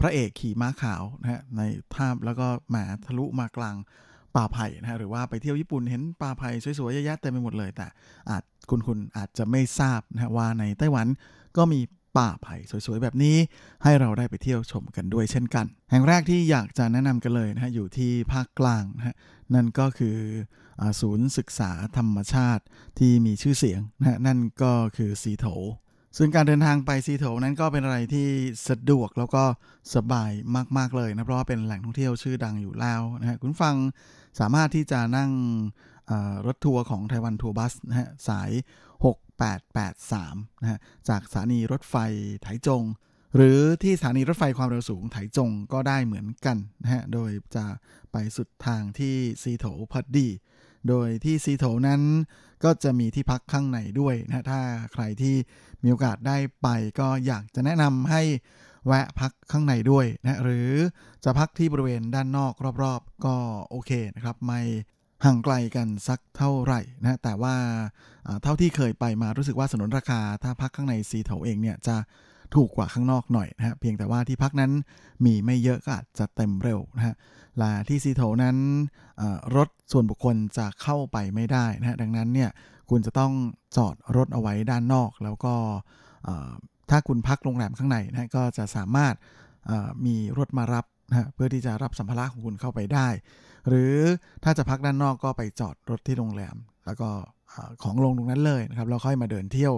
พระเอกขี่ม้าขาวนะฮะในภาพแล้วก็แหมทะลุมากลาง ป่าไผ่นะฮะหรือว่าไปเที่ยวญี่ปุ่นเห็นป่าไผ่สวยๆเยอะแยะเต็มไปหมดเลย แต่อาจคุณคุณอาจจะไม่ทราบนะฮะว่าในไต้หวันก็มีป่าไผ่สวยๆ แบบนี้ให้เราได้ไปเที่ยวชมกันด้วยเช่นกัน แห่งแรกที่อยากจะแนะนำกันเลยนะฮะอยู่ที่ภาคกลางนะฮะนั่นก็คือศูนย์ศึกษาธรรมชาติที่มีชื่อเสียงนะนั่นก็คือสีโถ ซึ่งการเดินทางไปซีโถนั้นก็เป็นอะไรที่สะดวกแล้วก็สบายมาก ๆ เลยนะ เพราะว่าเป็นแหล่งท่องเที่ยวชื่อดังอยู่แล้วนะฮะคุณฟังสามารถที่จะนั่งรถทัวร์ของไต้หวันทัวร์บัสนะฮะสาย 6883นะฮะจากสถานีรถไฟไถจง หรือที่สถานีรถไฟความเร็วสูงไถจงก็ได้เหมือนกันนะฮะโดยจะไปสุดทางที่ซีโถพอดดีโดยที่ซีโถนั้น ก็จะมีที่พักข้างในด้วยนะถ้าใครที่มีโอกาสได้ไปก็อยากจะแนะนำให้แวะพักข้างในด้วยนะหรือจะพักที่บริเวณด้านนอกรอบๆ ก็โอเคนะครับไม่ห่างไกลกันสักเท่าไหร่นะแต่ว่าเท่าที่เคยไปมารู้สึกว่าสนนราคา ถ้าพักข้างในซีเถาเองเนี่ยจะ ถูกกว่าข้างนอกหน่อยนะฮะเพียงแต่ว่าที่พักนั้นมีไม่เยอะก็อาจจะเต็มเร็วนะฮะและที่ซีโถนั้นรถส่วนบุคคลจะเข้าไปไม่ได้นะฮะดังนั้นเนี่ยคุณจะต้องจอดรถเอาไว้ด้านนอก แล้วก็ถ้าคุณพักโรงแรมข้างในนะก็จะสามารถมีรถมารับนะเพื่อที่จะรับสัมภาระของคุณเข้าไปได้ หรือถ้าจะพักด้านนอกก็ไปจอดรถที่โรงแรม แล้วก็ของลงตรงนั้นเลยนะครับแล้วค่อยมาเดินเที่ยว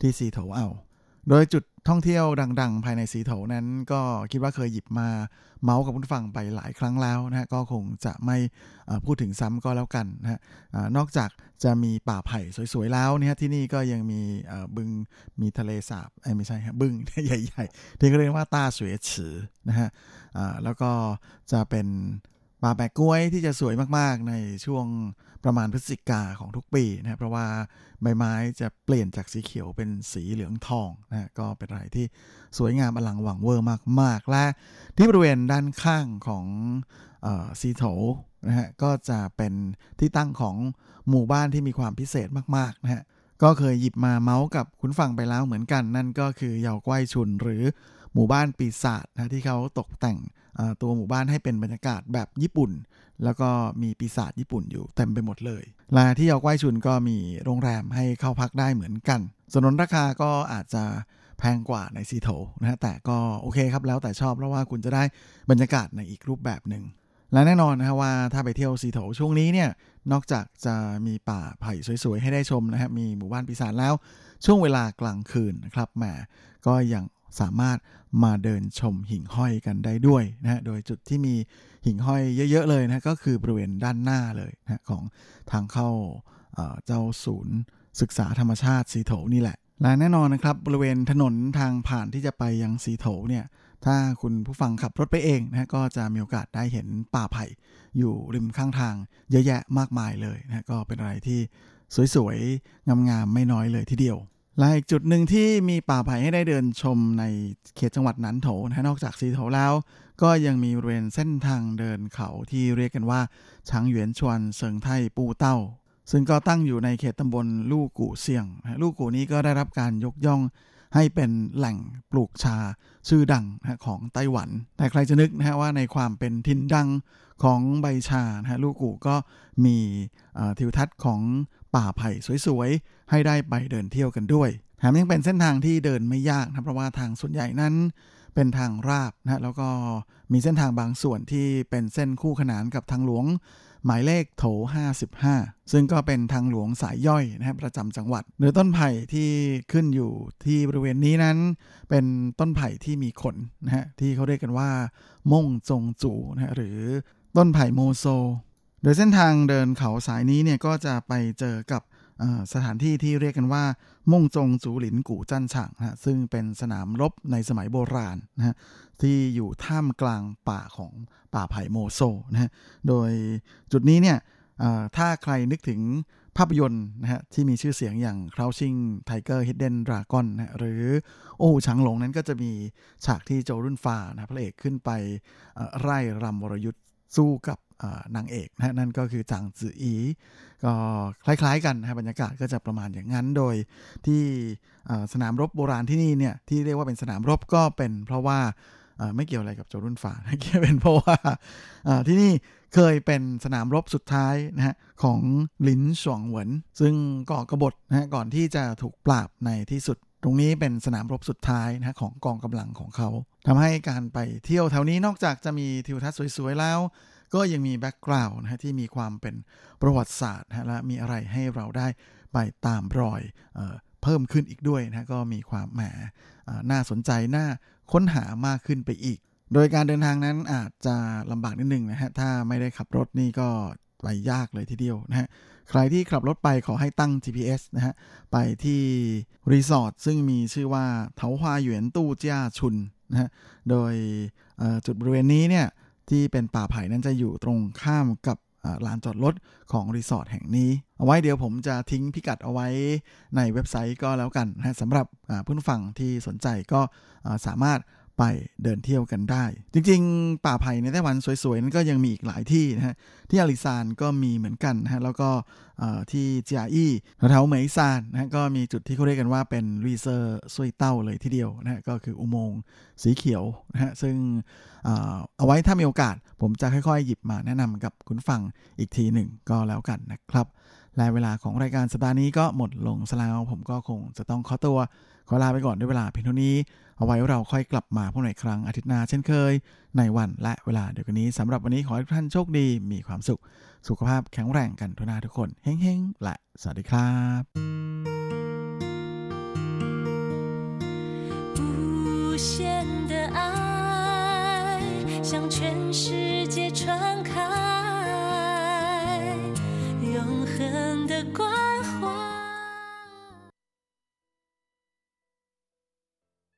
ที่ซีโถเอา โดยจุดท่องเที่ยวดัง ๆ ภายในสีโถนั้น ก็คิดว่าเคยหยิบมาเมาส์กับผู้ฟังไปหลายครั้งแล้วนะฮะก็คงจะไม่พูดถึงซ้ำก็แล้วกันนะฮะนอกจากจะมีป่าไผ่สวย ๆ แล้วเนี่ยที่นี่ก็ยังมีบึงมีทะเลสาบไม่ใช่ฮะบึงใหญ่ ๆ ที่เรียกว่าตาสวยฉือนะฮะแล้วก็จะเป็นป่าแปะกล้วยที่จะสวยมากๆในช่วง ประมาณพฤศจิกาของทุกปีนะเพราะว่าใบไม้จะเปลี่ยนจากสีเขียวเป็นสีเหลืองทองนะก็เป็นอะไรที่สวยงามอลังหวังเวอร์มากๆ และที่บริเวณด้านข้างของซีโถนะฮะก็จะเป็นที่ตั้งของหมู่บ้านที่มีความพิเศษมากๆนะฮะก็เคยหยิบมาเมาส์กับคุณฟังไปแล้วเหมือนกัน นั่นก็คือเยาวก้ยชุนหรือหมู่บ้านปีศาจนะที่เขาตกแต่งตัวหมู่บ้านให้เป็นบรรยากาศแบบญี่ปุ่น แล้วก็มีปีศาจญี่ปุ่นอยู่เต็มไปหมดเลยและที่เยาก้อยชุนก็มีโรงแรมให้เข้าพักได้เหมือนกันสนนราคาก็อาจจะแพงกว่าในซีโถนะฮะแต่ก็โอเคครับแล้วแต่ชอบเพราะว่าคุณจะได้บรรยากาศในอีกรูปแบบหนึ่งและแน่นอนนะฮะว่าถ้าไปเที่ยวซีโถช่วงนี้เนี่ยนอกจากจะมีป่าไผ่สวยๆ ให้ได้ชมนะฮะมีหมู่บ้านปีศาจแล้ว ช่วงเวลากลางคืนนะครับแหมก็ยังสามารถมาเดินชมหิ่งห้อยกันได้ด้วยนะฮะโดยจุดที่มี หิ่งห้อยเยอะๆเลยนะก็คือบริเวณด้านหน้าเลยนะของทางเข้าเจ้าศูนย์ศึกษาธรรมชาติสีโถนี่แหละ และแน่นอนนะครับบริเวณถนนทางผ่านที่จะไปยังสีโถเนี่ยถ้าคุณผู้ฟังขับรถไปเองนะก็จะมีโอกาสได้เห็นป่าไผ่อยู่ริมข้างทางเยอะแยะมากมายเลยนะก็เป็นอะไรที่สวยๆงามๆไม่น้อยเลยทีเดียว และอีกจุดหนึ่งที่มีป่าไผ่ให้ได้เดินชมในเขตจังหวัดนันโถนะนอกจากสีโถแล้ว ก็ยังมีบริเวณเส้นทางเดินเขาที่เรียกกันว่าช้างเหวียนชวนเซิงไทปูเต้า ซึ่งก็ตั้งอยู่ในเขตตำบลลู่กู่เซียงลู่กู่นี้ก็ได้รับการยกย่องให้เป็นแหล่งปลูกชาชื่อดังของไต้หวัน แต่ใครจะนึกนะฮะว่าในความเป็นทินดังของใบชานะฮะลูกกูก็มีทิวทัศน์ของ ป่าไผ่สวยๆ ให้ได้ไปเดินเที่ยวกันด้วยแถมยังเป็นเส้นทางที่เดินไม่ยากนะเพราะว่าทางส่วนใหญ่นั้นเป็นทางราบนะแล้วก็มีเส้นทางบางส่วนที่เป็นเส้นคู่ขนานกับทางหลวง หมายเลขโถ 55 ซึ่งก็เป็นทางหลวงสายย่อยนะครับประจำจังหวัดโดยต้นไผ่ที่ขึ้นอยู่ที่บริเวณนี้นั้น เป็นต้นไผ่ที่มีขนนะฮะที่เขาเรียกกันว่า ม่งจงจูนะหรือต้นไผ่โมโซ โดยเส้นทางเดินเขาสายนี้เนี่ยก็จะไปเจอกับสถานที่ที่เรียกกันว่าม่งจงจูหลินกู่จั่นฉางนะซึ่งเป็นสนามรบในสมัยโบราณนะฮะที่อยู่ท่ามกลางป่าของป่าไผ่โมโซนะฮะโดยจุดนี้เนี่ยถ้าใครนึกถึงภาพยนตร์นะฮะที่มีชื่อเสียงอย่าง Crouching Tiger Hidden Dragon นะหรือโอ้ช้างหลงนั้นก็จะมีฉากที่โจรุ่นฟ้านะพระเอกขึ้นไปไร่รำวรยุทธ์สู้กับ นางเอกนะนั่นก็คือจางจืออี ก็คล้ายๆกันนะบรรยากาศก็จะประมาณอย่างนั้นโดยที่สนามรบโบราณที่นี่เนี่ยที่เรียกว่าเป็นสนามรบก็เป็นเพราะว่าไม่เกี่ยวอะไรกับโจรุ่นฝาเกี่ยวเป็นเพราะว่าที่นี่เคยเป็นสนามรบสุดท้ายนะฮะของลินสวงเหวินซึ่งก่อกบฏนะฮะก่อนที่จะถูกปราบในที่สุด ตรงนี้เป็นสนามรบสุดท้ายนะของกองกำลังของเขาทำให้การไปเที่ยวแถวนี้นอกจากจะมีทิวทัศน์สวยๆแล้ว ก็ยังมีแบ็กกราวน์นะฮะที่มีความเป็นประวัติศาสตร์นะและมีอะไรให้เราได้ไปตามรอยเอเพิ่มขึ้นอีกด้วยนะก็มีความแหมน่าสนใจน่าค้นหามากขึ้นไปอีก โดยการเดินทางนั้นอาจจะลำบากนิดนึงนะฮะถ้าไม่ได้ขับรถนี่ก็ไปยากเลยทีเดียวนะฮะใครที่ขับรถไปขอให้ตั้ง GPS นะฮะไปที่รีสอร์ทซึ่งมีชื่อว่าเถาฮวาหยวนตู้เจ้าชุนนะฮะโดยจุดบริเวณนี้เนี่ย ที่เป็นป่าไผ่นั้นจะอยู่ตรงข้ามกับลานจอดรถของรีสอร์ทแห่งนี้ เอาไว้เดี๋ยวผมจะทิ้งพิกัดเอาไว้ในเว็บไซต์ก็แล้วกันนะสำหรับผู้ฟังที่สนใจก็สามารถไปเดินเที่ยวกันได้ จริงๆ ป่าไผ่ในไต้หวันสวยๆ นั้นก็ยังมีอีกหลายที่นะฮะที่อาริซานก็มีเหมือนกันนะฮะแล้วก็ที่เจียอี้แถวเหมยซานนะฮะก็มีจุดที่เขาเรียกกันว่าเป็น綠色隧道เลยทีเดียวนะฮะก็คืออุโมงค์สีเขียวนะฮะซึ่ง เอาไว้ถ้ามีโอกาส ผมจะค่อยๆ หยิบมาแนะนำกับคุณฟังอีกทีหนึ่งก็แล้วกันนะครับรายเวลาของรายการสัปดาห์นี้ก็หมดลงซะแล้วผมก็คงจะต้องขอตัว ขอลาไปก่อนด้วยเวลาเพียงเท่านี้ เอาไว้เราค่อยกลับมาพบกันอีกครั้งอาทิตย์หน้าเช่นเคย ในวันและเวลาเดียวกันนี้สำหรับวันนี้ขอให้ทุกท่านโชคดีมีความสุข สุขภาพแข็งแรงกันทุกนาทุกคนเฮ้งๆและสวัสดีครับ不屑。向全世界传开永恒。